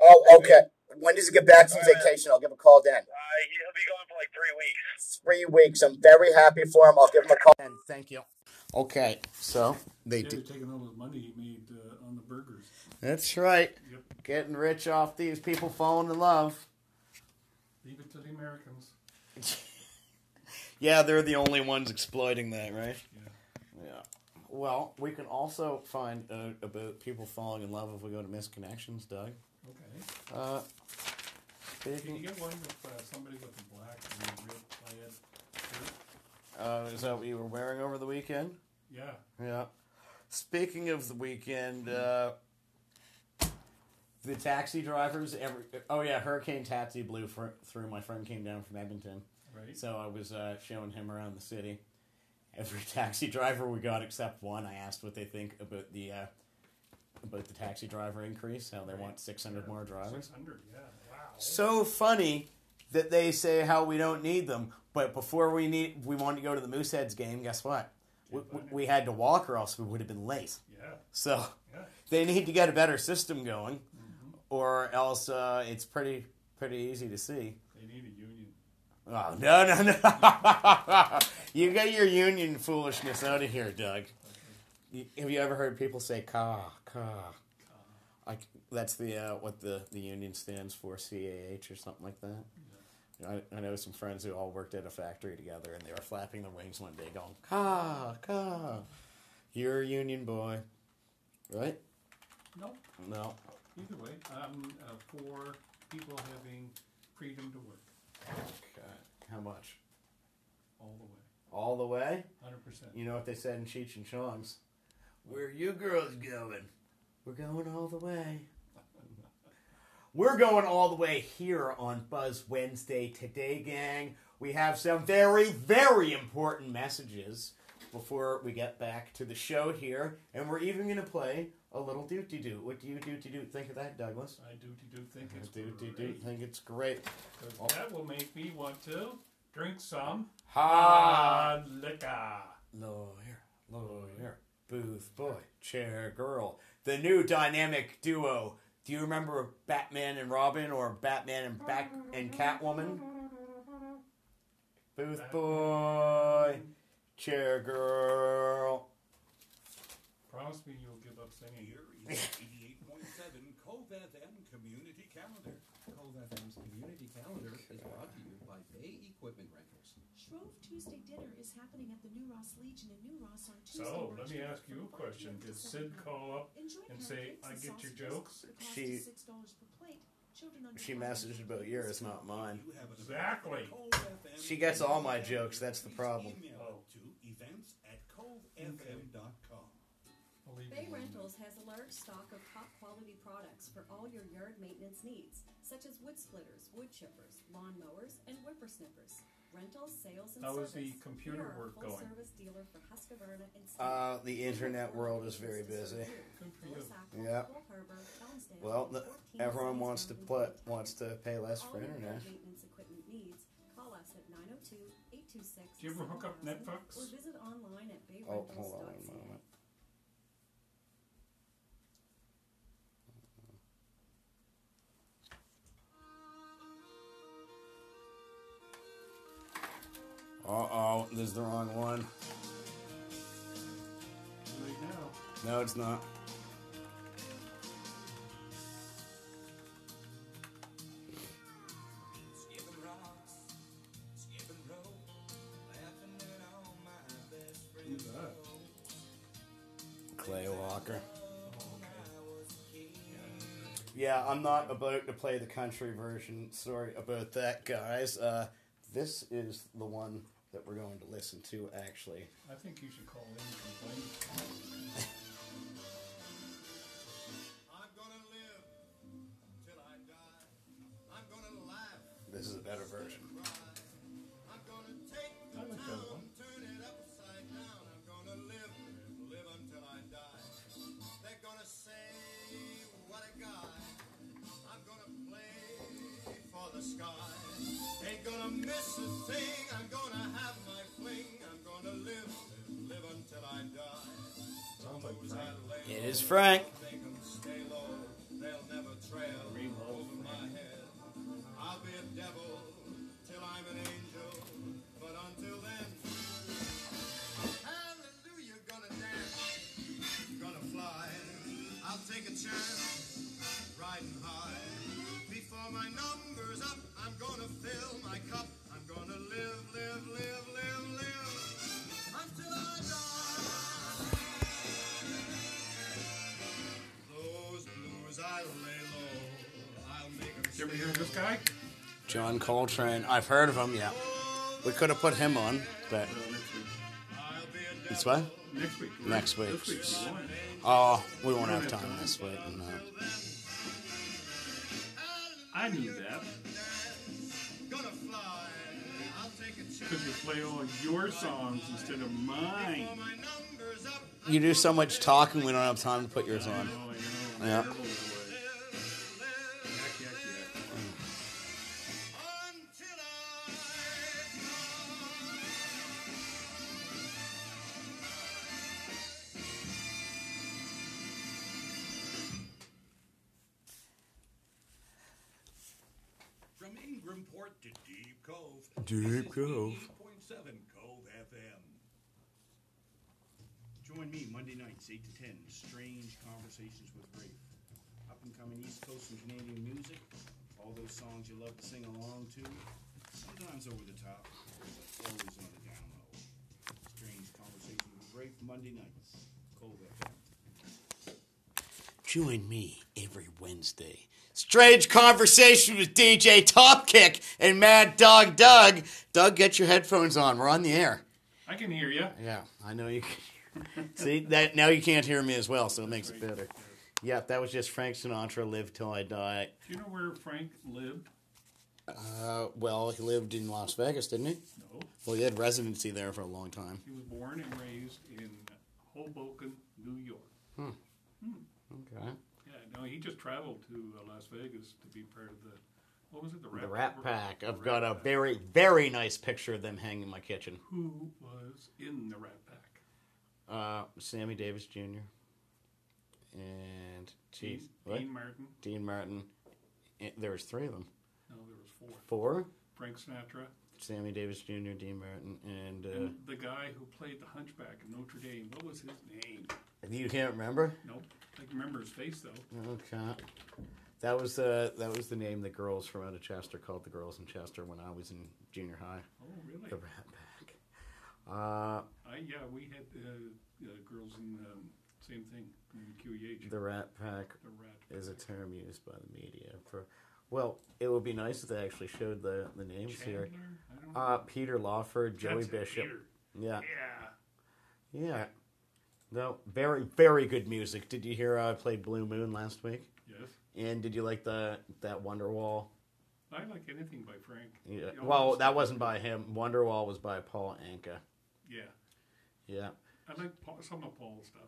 Oh, okay. When does he get back from vacation? I'll give him a call then. Uh, he'll be gone for like three weeks. Three weeks. I'm very happy for him. I'll give him a call. And thank you. Okay, so they Yeah, did. they're taking all the money he made uh, on the burgers. That's right. Yep. Getting rich off these people falling in love. Leave it to the Americans. Yeah, they're the only ones exploiting that, right? Yeah. Yeah. Well, we can also find out about people falling in love if we go to Misconnections, Doug. Okay. Uh, Did you get one with uh, somebody with a black and real plaid shirt? uh, is that what you were wearing over the weekend? Yeah. Yeah. Speaking of the weekend, uh, the taxi drivers. Every oh yeah, Hurricane Taxi blew for, through. My friend came down from Edmonton, Right. so I was uh, showing him around the city. Every taxi driver we got except one, I asked what they think about the uh, about the taxi driver increase. How they want six hundred more drivers. Six hundred. Yeah. Wow. So funny that they say how we don't need them, but before we need we wanted to go to the Mooseheads game. Guess what? We, we- we had to walk, or else we would have been late. Yeah. So Yeah. they need to get a better system going, or else uh, it's pretty pretty easy to see. They need a union. Oh no no no! you get your union foolishness out of here, Doug. You- Have you ever heard people say "ka ka"? Like that's the uh, what the the union stands for, CAH or something like that. I, I know some friends who all worked at a factory together, and they were flapping their wings one day, going "ka ka." You're a union boy, right? No. No. Either way, I'm uh, for people having freedom to work Okay. How much? all the way, All the way? hundred percent. You know what they said in Cheech and Chong's? Where you girls going? We're going all the way. We're going all the way here on Buzz Wednesday today, gang. We have some very, very important messages before we get back to the show here, and we're even going to play a little doody doo. What do you doody doo think of that, Douglas? I do do think it's Doody doo great. think it's great. 'Cause That will make me want to drink some Ha! hard liquor. Lawyer, lawyer, booth boy, chair girl. The new dynamic duo. Do you remember Batman and Robin or Batman and Bat and Catwoman? Booth boy, chair girl. Promise me you'll give up singing. Here is 88.7 Cove FM Community Calendar. Cove FM's community calendar is brought to you by Bay Equipment Rentals. Shrove Tuesday dinner is happening at the New Ross Legion in New Ross on Tuesday. So, let me ask you a question. Did Sid call up Enjoy and say, I get your jokes? She- six dollars per plate. Children under She messaged about yours, not mine. You have an Exactly. event at Cove FM. She gets all my jokes, that's the problem. Email Oh. it to events at covefm.com. I'll Bay. Rentals has a large stock of top quality products for all your yard maintenance needs, such as wood splitters, wood chippers, lawn mowers, and whippersnippers. Rentals, sales, and How service. is the computer we are work a full going? service dealer for Husqvarna and Steve. Uh, the internet world is very busy. Good for you. Yeah. Well, the, everyone wants to put wants to pay less for internet. Maintenance equipment needs. Call us at 902-826 Do you ever hook up 7000 Netflix? Or visit online at Oh, hold on bayrentals.ca. one moment. Uh oh, this is the wrong one. Right now. No, it's not. Skipping rocks, skipping rope, laughing at all my best Who's that? Clay Walker. Yeah, I'm not about to play the country version. Sorry about that, guys. Uh, this is the one that we're going to listen to, actually. I think you should call in and complain. I'm gonna live till I die. I'm gonna laugh, This is a better version. I'm gonna take I the like town, one. turn it upside down. I'm gonna live, live until I die. They're gonna say, what a guy. I'm gonna play for the sky. Ain't gonna miss a thing. I'm gonna It is Frank. You ever hear this guy? John Coltrane. I've heard of him, yeah. We could have put him on, but next week. I'll be a it's what? Next week. Next week. week. Oh, we won't have time this week. No. I knew that Gonna fly. I'll take a because you play all your songs instead of mine. Before my number's up, You do so much talking, we don't have time to put yours on. I know. I'm Yeah. Deep Cove. Cove FM. Join me Monday nights, 8 to 10. Strange Conversations with Rafe. Up and coming East Coast and Canadian music. All those songs you love to sing along to. Sometimes over the top, but always on the down low. Strange Conversations with Rafe, Monday nights. Cove FM. Join me every Wednesday. Strange conversation with DJ Topkick and Mad Dog Doug. Doug, get your headphones on. We're on the air. I can hear you. Yeah, I know you. Can. See that now you can't hear me as well, so it makes it better. Yeah, that was just Frank Sinatra. Live till I die. Do you know where Frank lived? Uh, well, he lived in Las Vegas, didn't he? No. Well, he had residency there for a long time. He was born and raised in Hoboken, New York. Hmm. Okay. No, he just traveled to uh, Las Vegas to be part of the, what was it, the Rat, The Rat Pack. I've got a Pack. very, very nice picture of them hanging in my kitchen. Who was in the Rat Pack? Uh, Sammy Davis Jr. and Dean? Dean Martin. Dean Martin. And there was three of them. No, there was four. Four. Frank Sinatra. Sammy Davis Jr., Dean Martin, and, uh, And the guy who played the Hunchback in Notre Dame. What was his name? You can't remember? Nope. I can remember his face though. Okay. That was uh, that was the name the girls from out of Chester called the girls in Chester when I was in junior high. Oh, really? The Rat Pack. Uh, I yeah, we had uh, uh, girls in um, same thing in QEH. the Rat Pack The rat. Pack. is a term used by the media for. Well, it would be nice if they actually showed the the names here. Chandler? I don't know. Uh, Peter Lawford, Joey That's Bishop. Peter. Yeah, Yeah. yeah. No, very very good music. Did you hear uh, I played Blue Moon last week? Yes. And did you like the that Wonderwall? I like anything by Frank. Yeah. Well, that wasn't by him. Wonderwall was by Paul Anka. Yeah. Yeah. I like Paul, some of Paul's stuff.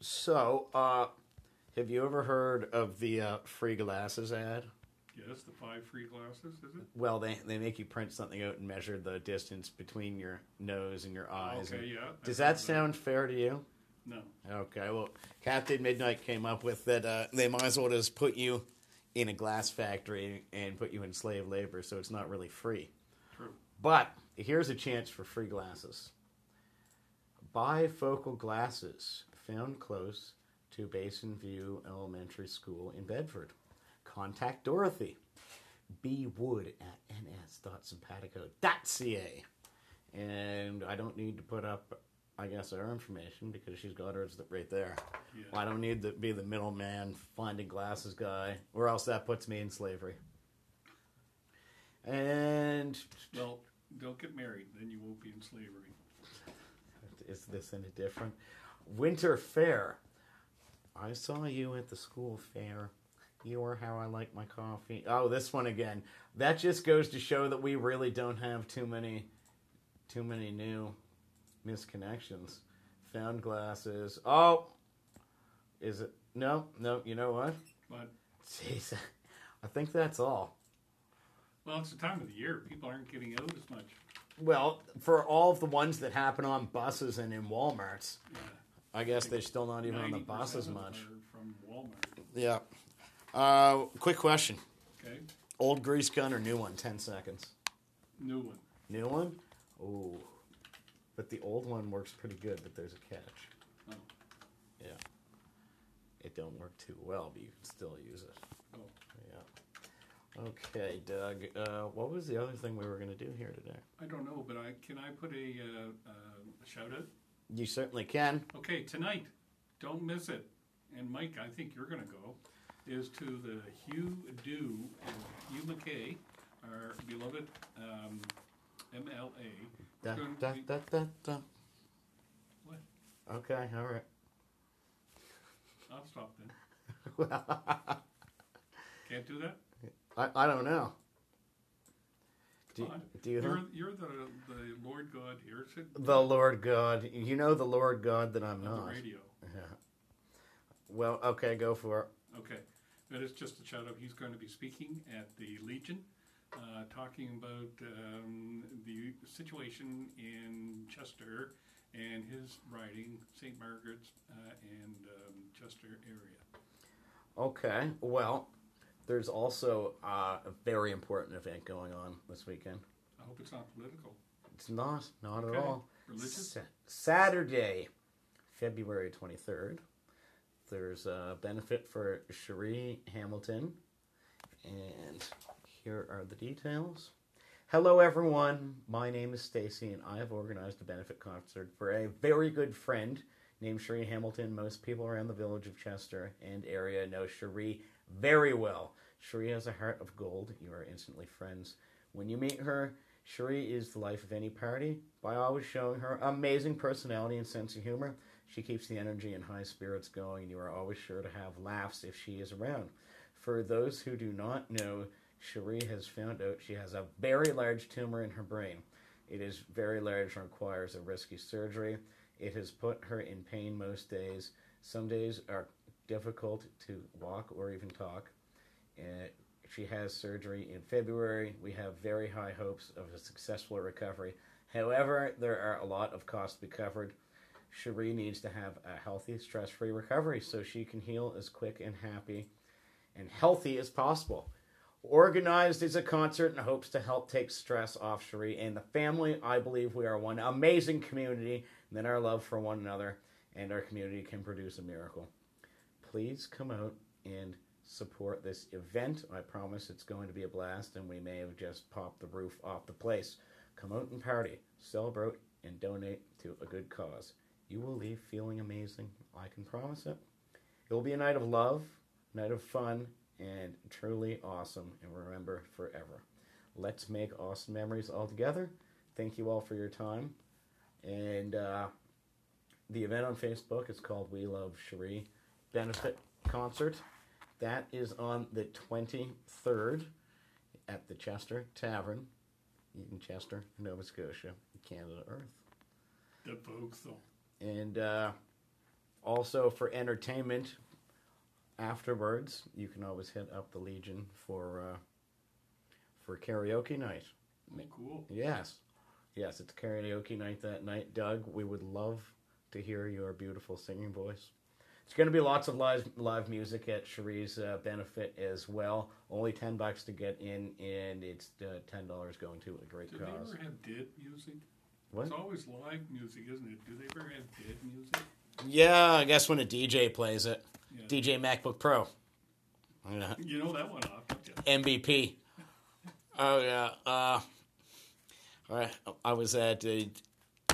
So, uh, have you ever heard of the uh, free glasses ad? Yes, the five free glasses, is it? Well, they they make you print something out and measure the distance between your nose and your eyes. okay, and- yeah. Does that sound fair to you? No. Okay, well, Captain Midnight came up with that uh, they might as well just put you in a glass factory and put you in slave labor, so it's not really free. True. But here's a chance for free glasses. Bifocal glasses found close to Basin View Elementary School in Bedford. Contact Dorothy. B Wood at ns.sympatico.ca. And I don't need to put up, I guess, our information because she's got hers right there. Yeah. I don't need to be the middleman finding glasses guy, or else that puts me in slavery. And Well, don't get married, then you won't be in slavery. is this any different? Winter Fair. I saw you at the school fair. You are how I like my coffee. Oh, this one again. That just goes to show that we really don't have too many, too many new misconnections. Found glasses. Oh, is it? No, no. You know what? But Jeez, I think that's all. well, it's the time of the year. People aren't getting out as much. Well, for all of the ones that happen on buses and in WalMarts, Yeah. I guess they're still not even on the 90% buses much. From Walmart. Yeah. Uh, quick question: Okay. Old grease gun or new one? Ten seconds. New one. New one. Ooh, but the old one works pretty good. But there's a catch. Oh. Yeah. It don't work too well, but you can still use it. Oh. Yeah. Okay, Doug. Uh, what was the other thing we were going to do here today? I don't know, but I can I put a, uh, uh, shout out? You certainly can. Okay, tonight, don't miss it. And Mike, I think you're going to go. Is to the Hugh Dew and Hugh MacKay, our beloved um, MLA. Da, gonna da, be- da, da, da. What? Okay, all right. I'll stop then. Well, Can't do that. I, I don't know. Do, do you You're, you're the the Lord God here. Sit The Lord God. You know the Lord God that I'm on the not. radio. Yeah. Well, okay, go for it. Okay, but it's just a shout out. He's going to be speaking at the Legion, uh, talking about um, the situation in Chester and his riding, St. Margaret's uh, and um, Chester area. Okay, well, there's also uh, a very important event going on this weekend. I hope it's not political. It's not, not at all. Religious? Sa- Saturday, February 23rd, there's a benefit for Cherie Hamilton. And here are the details. Hello, everyone. My name is Stacy, and I have organized a benefit concert for a very good friend named Cherie Hamilton. Most people around the village of Chester and area know Cherie very well. Cherie has a heart of gold. You are instantly friends. When you meet her, Cherie is the life of any party by always showing her amazing personality and sense of humor. She keeps the energy and high spirits going, and you are always sure to have laughs if she is around. For those who do not know, Cherie has found out she has a very large tumor in her brain. It is very large and requires a risky surgery. It has put her in pain most days. Some days are difficult to walk or even talk. Uh, she has surgery in February. We have very high hopes of a successful recovery. However, there are a lot of costs to be covered. Cherie needs to have a healthy, stress free recovery so she can heal as quick and happy and healthy as possible. Organized is a concert and hopes to help take stress off Cherie and the family. I believe we are one amazing community, and that our love for one another and our community can produce a miracle. Please come out and support this event. I promise it's going to be a blast, and we may have just popped the roof off the place. Come out and party, celebrate, and donate to a good cause. You will leave feeling amazing. I can promise it. It will be a night of love, night of fun, and truly awesome, and remember forever. Let's make awesome memories all together. Thank you all for your time. And uh, the event on Facebook is called We Love Cherie Benefit Concert. That is on the 23rd at the Chester Tavern in Chester, Nova Scotia, Canada Earth. The Vauxhall. And uh, also for entertainment afterwards, you can always hit up the Legion for uh, for karaoke night. Oh, cool. Yes, yes, it's karaoke night that night. Doug, we would love to hear your beautiful singing voice. It's going to be lots of live live music at Cherie's uh, benefit as well. Only ten bucks to get in, and it's uh, ten dollars going to a great Do cause. they ever have dead music? What? It's always live music, isn't it? Do they ever have dead music? Yeah, I guess when a DJ plays it, Yeah. DJ MacBook Pro. Yeah. You know that one off. MVP. Oh yeah. Uh, all right. I was at uh,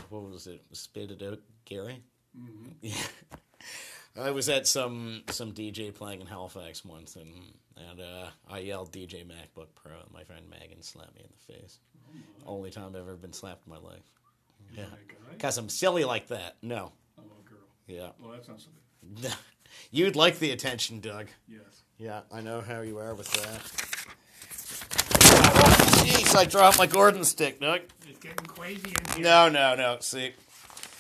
what was it? Spit it out, Gary. Mhm. Yeah. I was at some some DJ playing in Halifax once, and and uh, I yelled DJ MacBook Pro, and my friend Megan slapped me in the face. Only time I've ever been slapped in my life. Yeah, guy? because I'm silly like that. No. Oh, girl. Yeah. Well, that's not so good. You'd like the attention, Doug. Yes. Yeah, I know how you are with that. Jeez, I dropped my Gordon stick, Doug. It's getting crazy in here. No, no, no. See,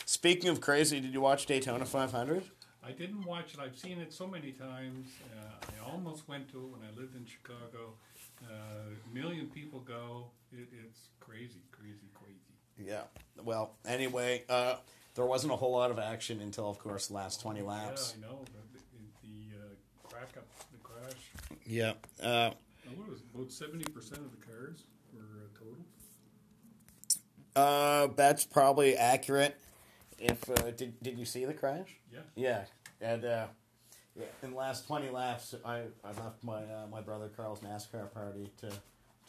speaking of crazy, did you watch Daytona 500? I didn't watch it. I've seen it so many times. Uh, I almost went to it when I lived in Chicago. Uh, a million people go. It, it's crazy, crazy, crazy. Yeah. Well, anyway, uh, there wasn't a whole lot of action until, of course, the last 20 laps. Yeah, I know. The, the, the uh, crack up, the crash. Yeah. Uh, what was it? About seventy percent of the cars were uh, total. uh, that's probably accurate. If uh, did did you see the crash? Yeah. Yeah, and uh, yeah, in the last twenty laps, I, I left my uh, my brother Carl's NASCAR party to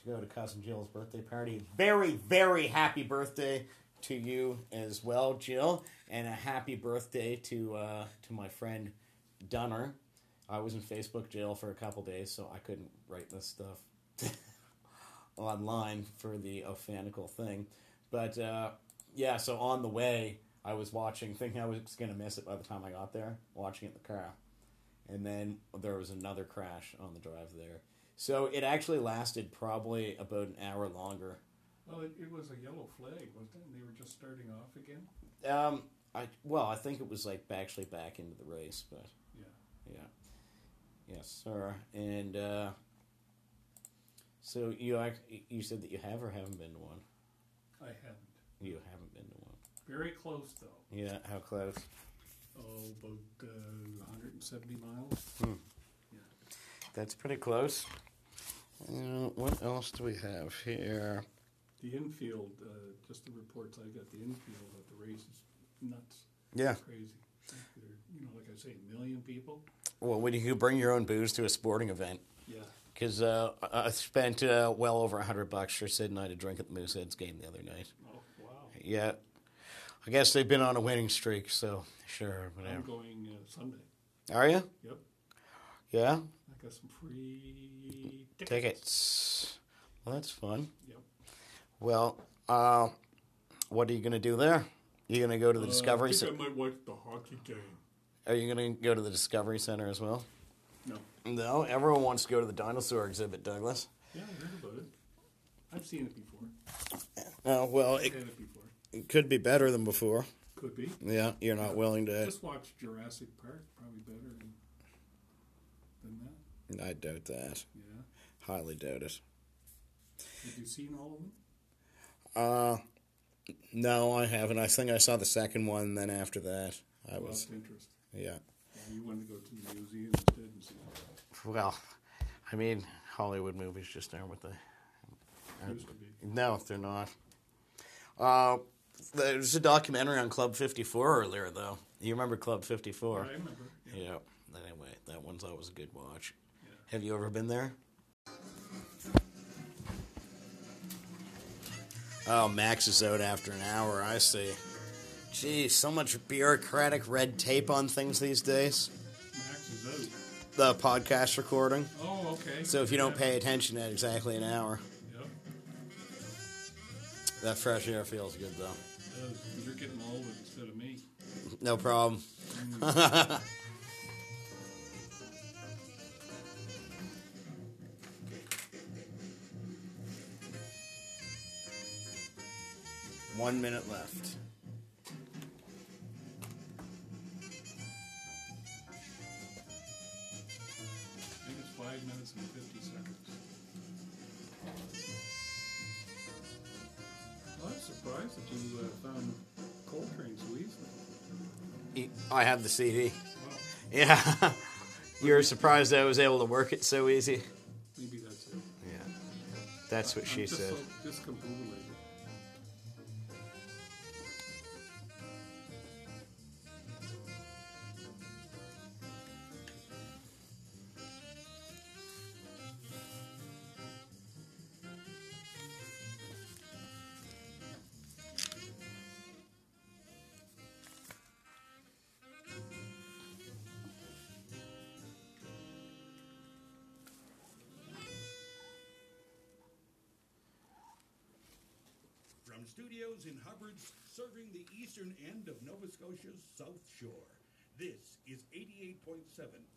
to go to cousin Jill's birthday party. Very very happy birthday to you as well, Jill, and a happy birthday to uh, to my friend Dunner. I was in Facebook jail for a couple days, so I couldn't write this stuff online for the Ophanical thing. But uh, yeah, so on the way, I was watching, thinking I was going to miss it by the time I got there, watching it in the car. And then there was another crash on the drive there. So it actually lasted probably about an hour longer. Well, it, it was a yellow flag, wasn't it? And they were just starting off again. Um, I well, I think it was like actually back into the race, but Yeah. yeah, yes, sir. And uh, so you you said that you have or haven't been to one. I haven't. You haven't been to one. Very close though. Yeah, how close? Oh, about uh, 170 miles. Hmm. That's pretty close. Uh, what else do we have here? The infield, uh, just the reports I got, the infield at the race is nuts. Yeah. Crazy. You know, like I say, a million people. Well, when you bring your own booze to a sporting event. Yeah. Because uh, I spent uh, well over a hundred bucks for Sid and I to drink at the Mooseheads game the other night. Oh, wow. Yeah, I guess they've been on a winning streak, so sure, I'm going uh, Sunday. Are you? Yep. Yeah. Got some free tickets. Tickets. Well, that's fun. Yep. Well, uh, what are you going to do there? You going to go to the Uh, Discovery I Center? I might watch the hockey game. Are you going to go to the Discovery Center as well? No. No, everyone wants to go to the dinosaur exhibit, Douglas. Yeah, I heard about it. I've seen it before. Oh well, I've it, it before. it could be better than before. Could be. Yeah, you're not willing to. Just watch Jurassic Park. Probably better than, than that. I doubt that. Yeah. Highly doubt it. Have you seen all of them? Uh, no, I haven't. I think I saw the second one. Then after that, I was. Lost interest. Yeah. Yeah, you wanted to go to the museum instead and see it. Well, I mean, Hollywood movies just aren't what they. Used to be. No, they're not. Uh, there was a documentary on Club 54 earlier, though. You remember Club 54? I remember. Yeah. Anyway, that one's always a good watch. Have you ever been there? Oh, Max is out after an hour. I see. Geez, so much bureaucratic red tape on things these days. Max is out. The podcast recording. Oh, okay. So if you don't pay attention at exactly an hour, Yep. that fresh air feels good though. You're getting older instead of me. No problem. Mm. One minute left. I think it's five minutes and 50 seconds. Well, I'm surprised that you uh, found Coltrane so easily. I have the CD. Well, Yeah. You're surprised I was able to work it so easy? maybe that's it. Yeah. That's what I'm she said. So From studios in Hubbards, serving the eastern end of Nova Scotia's South Shore, this is 88.7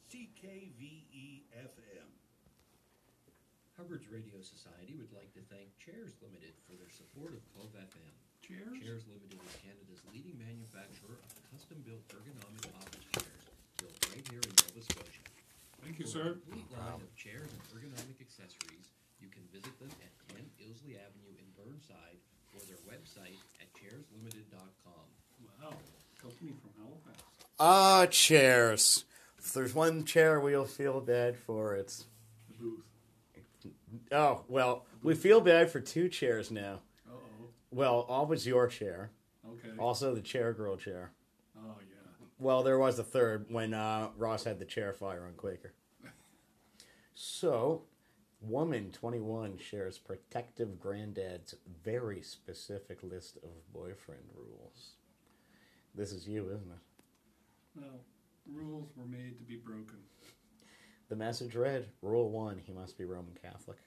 CKVE FM. Hubbards Radio Society would like to thank Chairs Limited for their support of Cove FM. Chairs? Chairs Limited is Canada's leading manufacturer of custom-built ergonomic office chairs, built right here in Nova Scotia. Thank you, For sir. a complete line of chairs and ergonomic accessories, you can visit them at 10 Ilsley Avenue in Burnside or their website at chairslimited.com. Wow. Company from Halifax. Ah, chairs. If there's one chair we'll feel bad for, it's. The booth. Oh, well, we feel bad for two chairs now. Uh oh. Well, always your chair. Okay. Also the chair girl chair. Oh, yeah. Well, there was a third when uh, Ross had the chair fire on Quaker. So, woman 21 shares protective granddad's very specific list of boyfriend rules. This is you, isn't it? Well, rules were made to be broken. The message read Rule 1 he must be Roman Catholic.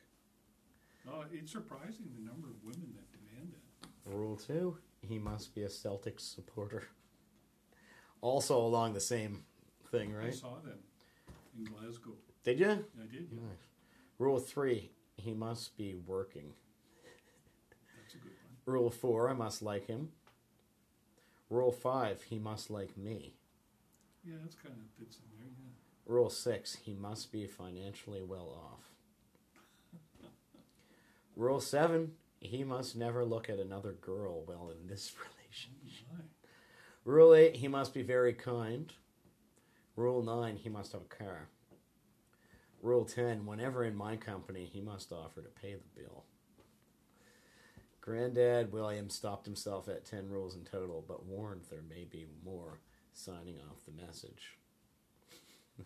Oh, it's surprising the number of women that demand it. Rule 2 he must be a Celtics supporter. Also along the same thing, right? I saw them in Glasgow. Did you? I did. Yeah. Nice. Rule 3 he must be working. That's a good one. Rule 4 I must like him. Rule 5 he must like me. Yeah, that's kind of fits in there. Yeah. Rule 6 he must be financially well off. Rule 7 he must never look at another girl while in this relationship. Oh, my. Rule 8 he must be very kind. Rule 9 he must have a car. Rule 10 whenever in my company he must offer to pay the bill. Granddad William stopped himself at 10 rules in total, but warned there may be more, signing off the message.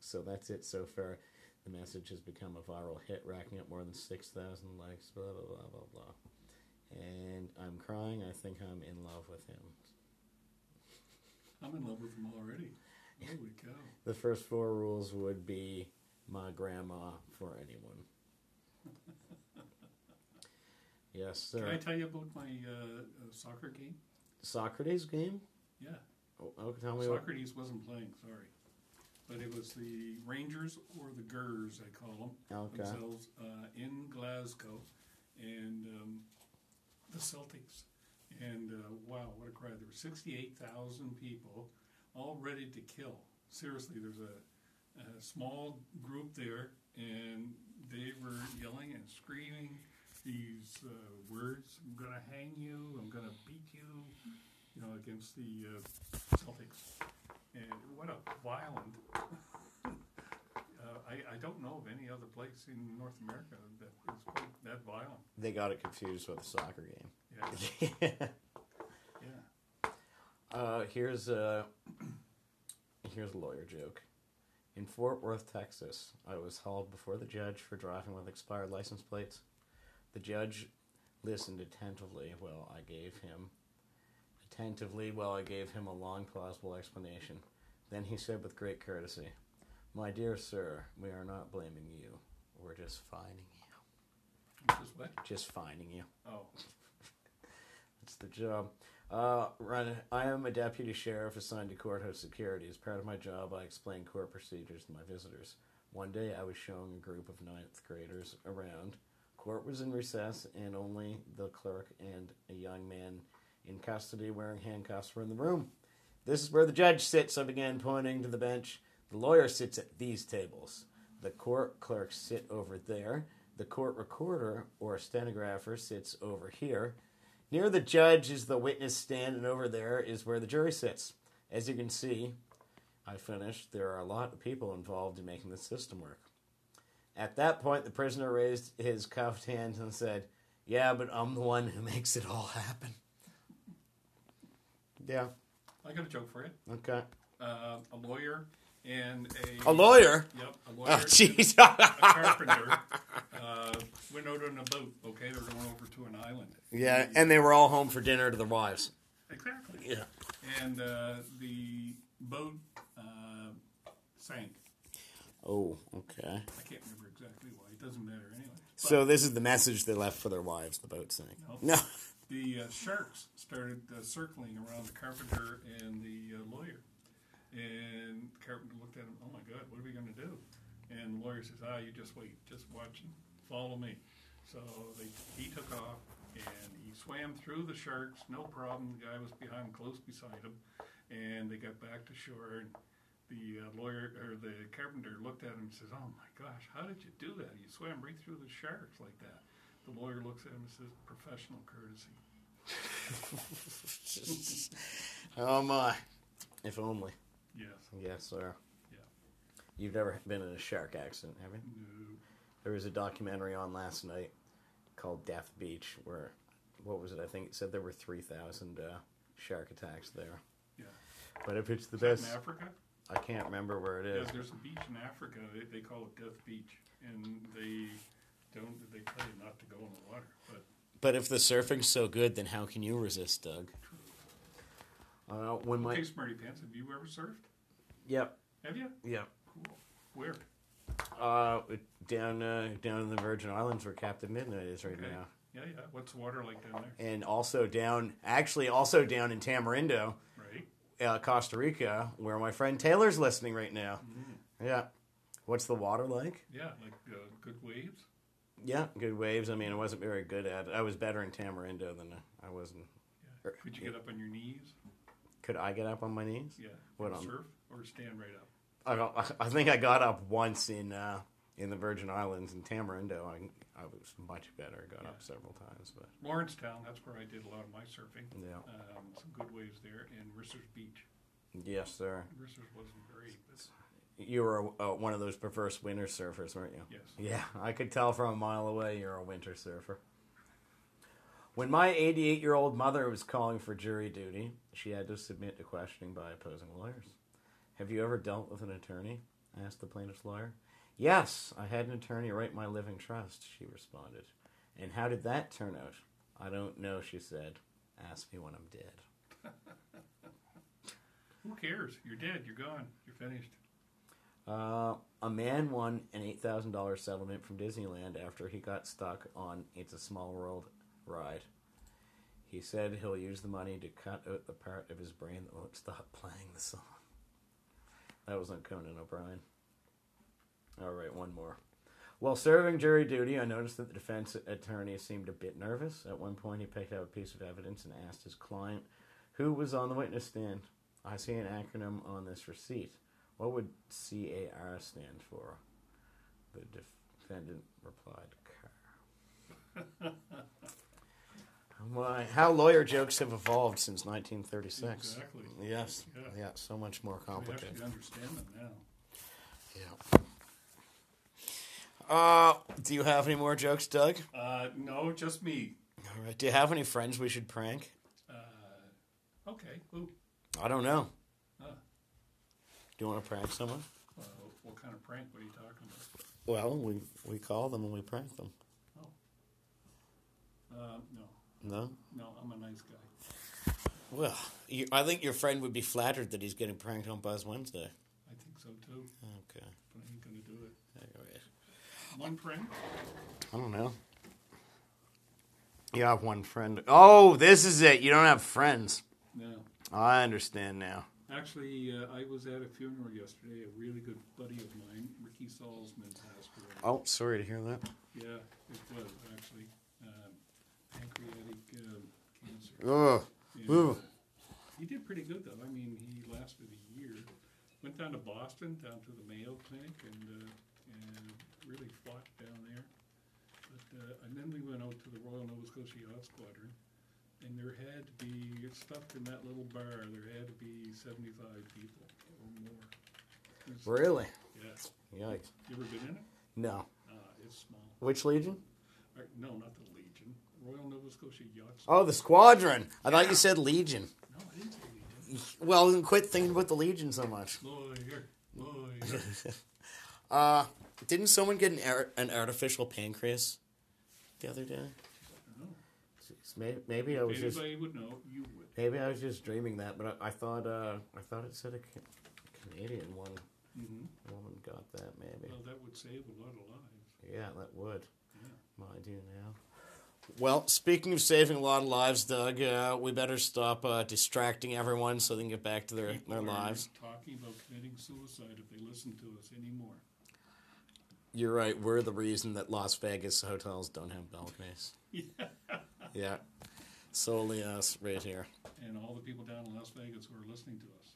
so that's it so far. The message has become a viral hit, racking up more than 6,000 likes, blah, blah, blah, blah, blah. And I'm crying. I think I'm in love with him. I'm in love with him already. Holy cow. The first four rules would be my grandma for anyone. yes, sir. Can I tell you about my uh, uh, soccer game? Socrates game? Yeah. Oh, oh, tell me what. Socrates wasn't playing, sorry. But it was the Rangers or the Gers, I call them, Okay. themselves, uh, in Glasgow, and um, the Celtics. And uh, wow, what a crowd! There were sixty-eight thousand people, all ready to kill. Seriously, there's a, a small group there, and they were yelling and screaming these uh, words: "I'm gonna hang you! I'm gonna beat you!" You know, against the uh, Celtics. And what a violent. uh, I, I don't know of any other place in North America that is quite that violent. They got it confused with a soccer game. Yeah. yeah. Uh, here's a here's a lawyer joke. In Fort Worth, Texas, I was hauled before the judge for driving with expired license plates. The judge listened attentively while I gave him attentively while I gave him a long plausible explanation. Then he said with great courtesy, My dear sir, we are not blaming you. We're just fining you. Just what? Just fining you. Oh. That's the job. Uh, run. I am a deputy sheriff assigned to courthouse security. As part of my job, I explain court procedures to my visitors. One day, I was showing a group of ninth graders around. Court was in recess, and only the clerk and a young man in custody wearing handcuffs were in the room. This is where the judge sits, I began pointing to the bench. The lawyer sits at these tables. The court clerks sit over there. The court recorder or stenographer sits over here. Near the judge is the witness stand, and over there is where the jury sits. As you can see, I finished. There are a lot of people involved in making the system work. At that point, the prisoner raised his cuffed hands and said, Yeah, but I'm the one who makes it all happen. Yeah. I got a joke for you. Okay. Uh, a lawyer and a A lawyer? Yep, a lawyer. Oh, jeez. a carpenter uh, went out on a boat. Okay, they're going over to an island. Yeah, and they were all home for dinner to their wives. Exactly. Yeah. And uh, the boat uh, sank. Oh, okay. I can't remember exactly why. It doesn't matter anyway. But So this is the message they left for their wives. The boat sank. No. No. The uh, sharks started uh, circling around the carpenter and the uh, lawyer. And the carpenter looked at him, oh my God, what are we going to do? And the lawyer says, ah, you just wait, just watch and follow me. So they, he took off and he swam through the sharks, no problem. The guy was behind, close beside him. And they got back to shore. And the uh, lawyer or the carpenter looked at him and says, "Oh my gosh, how did you do that? You swam right through the sharks like that." The lawyer looks at him and says, "Professional courtesy." oh my! If only. Yes. Yes, sir. Yeah. You've never been in a shark accident, have you? No. There was a documentary on last night called Death Beach, where what was it? I think it said there were three thousand uh, shark attacks there. Yeah. But if it's the Is that best, in Africa? I can't remember where it is. Yeah, there's a beach in Africa. They, they call it Death Beach, and they don't. They tell you not to go in the water, but But if the surfing's so good, then how can you resist, Doug? Uh, when my okay, smarty pants. Have you ever surfed? yep Have you? yep Cool. Where? uh, down uh, down in the Virgin Islands where Captain Midnight is right Okay. now, Yeah, yeah. What's the water like down there? and also down actually also down in Tamarindo, Right. uh, Costa Rica, where my friend Taylor's listening right now. Mm-hmm. Yeah, what's the water like? Yeah, like uh, good waves. Yeah, good waves. I mean, I wasn't very good at it. I was better in Tamarindo than I was in. Yeah. Could you get up on your knees? Could I get up on my knees? Yeah. What on? surf or stand right up? I, got, I think I got up once in uh, in the Virgin Islands in Tamarindo. I, I was much better. I got up several times, but Lawrencetown. That's where I did a lot of my surfing. Yeah. Um, some good waves there, and Risser's Beach. yes, sir. Risser's wasn't great, You were uh, one of those perverse winter surfers, weren't you? Yes. Yeah, I could tell from a mile away you're a winter surfer. When my 88 year old mother was calling for jury duty, she had to submit to questioning by opposing lawyers. Have you ever dealt with an attorney? asked the plaintiff's lawyer. Yes, I had an attorney write my living trust, she responded. And how did that turn out? I don't know, she said. Ask me when I'm dead. who cares? You're dead. You're gone. You're finished. Uh, a man won an $8,000 settlement from Disneyland after he got stuck on It's a Small World ride. He said he'll use the money to cut out the part of his brain that won't stop playing the song. That was on Conan O'Brien. All right, one more. While serving jury duty, I noticed that the defense attorney seemed a bit nervous. At one point, he picked out a piece of evidence and asked his client who was on the witness stand. I see an acronym on this receipt. What would CAR stand for? The defendant replied, CAR. My, how lawyer jokes have evolved since 1936. Exactly. Yes. Yeah. Yeah, so much more We complicated. actually understand them now. Yeah. Uh, do you have any more jokes, Doug? Uh, no, just me. All right. Do you have any friends we should prank? Uh, okay. Ooh. I don't know. Uh, Do you want to prank someone? uh, what kind of prank? What are you talking about? Well, we we call them and we prank them. Oh. Uh, no, No. no, I'm a nice guy. Well, you, I think your friend would be flattered that he's getting pranked on Buzz Wednesday. I think so too, Okay. but I ain't gonna do it. Anyway, One prank? I don't know. You have one friend. Oh, this is it. You don't have friends. No. I understand now. Actually, uh, I was at a funeral yesterday. A really good buddy of mine, Ricky Salzman, passed away. Oh, sorry to hear that. Yeah, it was actually pancreatic um, cancer. Ugh. Ugh. uh, he did pretty good though. I mean, he lasted a year. Went down to Boston, down to the Mayo Clinic, and uh, and really fought down there. But uh, and then we went out to the Royal Nova Scotia Yacht Squadron, and there had to be stuffed in that little bar. There had to be seventy-five people or more. It Really? Yeah. Yikes. You ever been in it? No. Uh, it's small. Which Legion? Or, no, not the Legion. Royal Nova Scotia Yacht. Oh, the Squadron. I thought you said Legion. No, I didn't say Legion. Well, then quit thinking about the Legion so much. Lawyer, lawyer. Uh, didn't someone get an, ar- an artificial pancreas the other day? Maybe, maybe I was if just would know, you would. maybe I was just dreaming that, but I, I thought uh, I thought it said a Ca- Canadian one hmm woman got that. Maybe. Well, that would save a lot of lives. Yeah, that would. Yeah. Mind you now. Well, speaking of saving a lot of lives, Doug, uh, we better stop uh, distracting everyone so they can get back to their, People their lives. Talking about committing suicide if they listen to us anymore. You're right. We're the reason that Las Vegas hotels don't have balconies. Yeah. Yeah. Solely us right here. And all the people down in Las Vegas who are listening to us.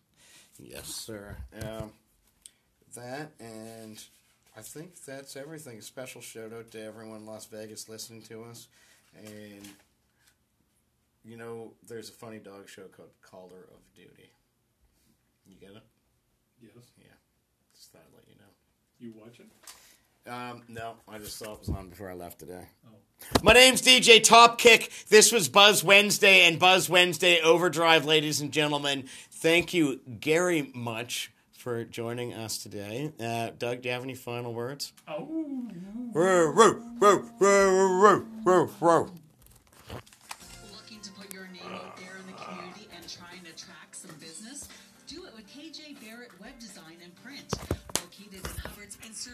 Yes, sir. Um, that and I think that's everything. A special shout out to everyone in Las Vegas listening to us. And you know, there's a funny dog show called Caller of Duty. You get it? Yes. Yeah. Just thought I'd let you know. You watch it? Um, no, I just saw it was on before I left today. Oh. My name's DJ Topkick. This was Buzz Wednesday and Buzz Wednesday Overdrive, ladies and gentlemen. Thank you, Gary, much for joining us today. Uh, Doug, do you have any final words? Oh. Looking to put your name out there in the community and trying to attract some business? Do it with KJ Barrett Web Design and Print. Located in Hubbards Instagram.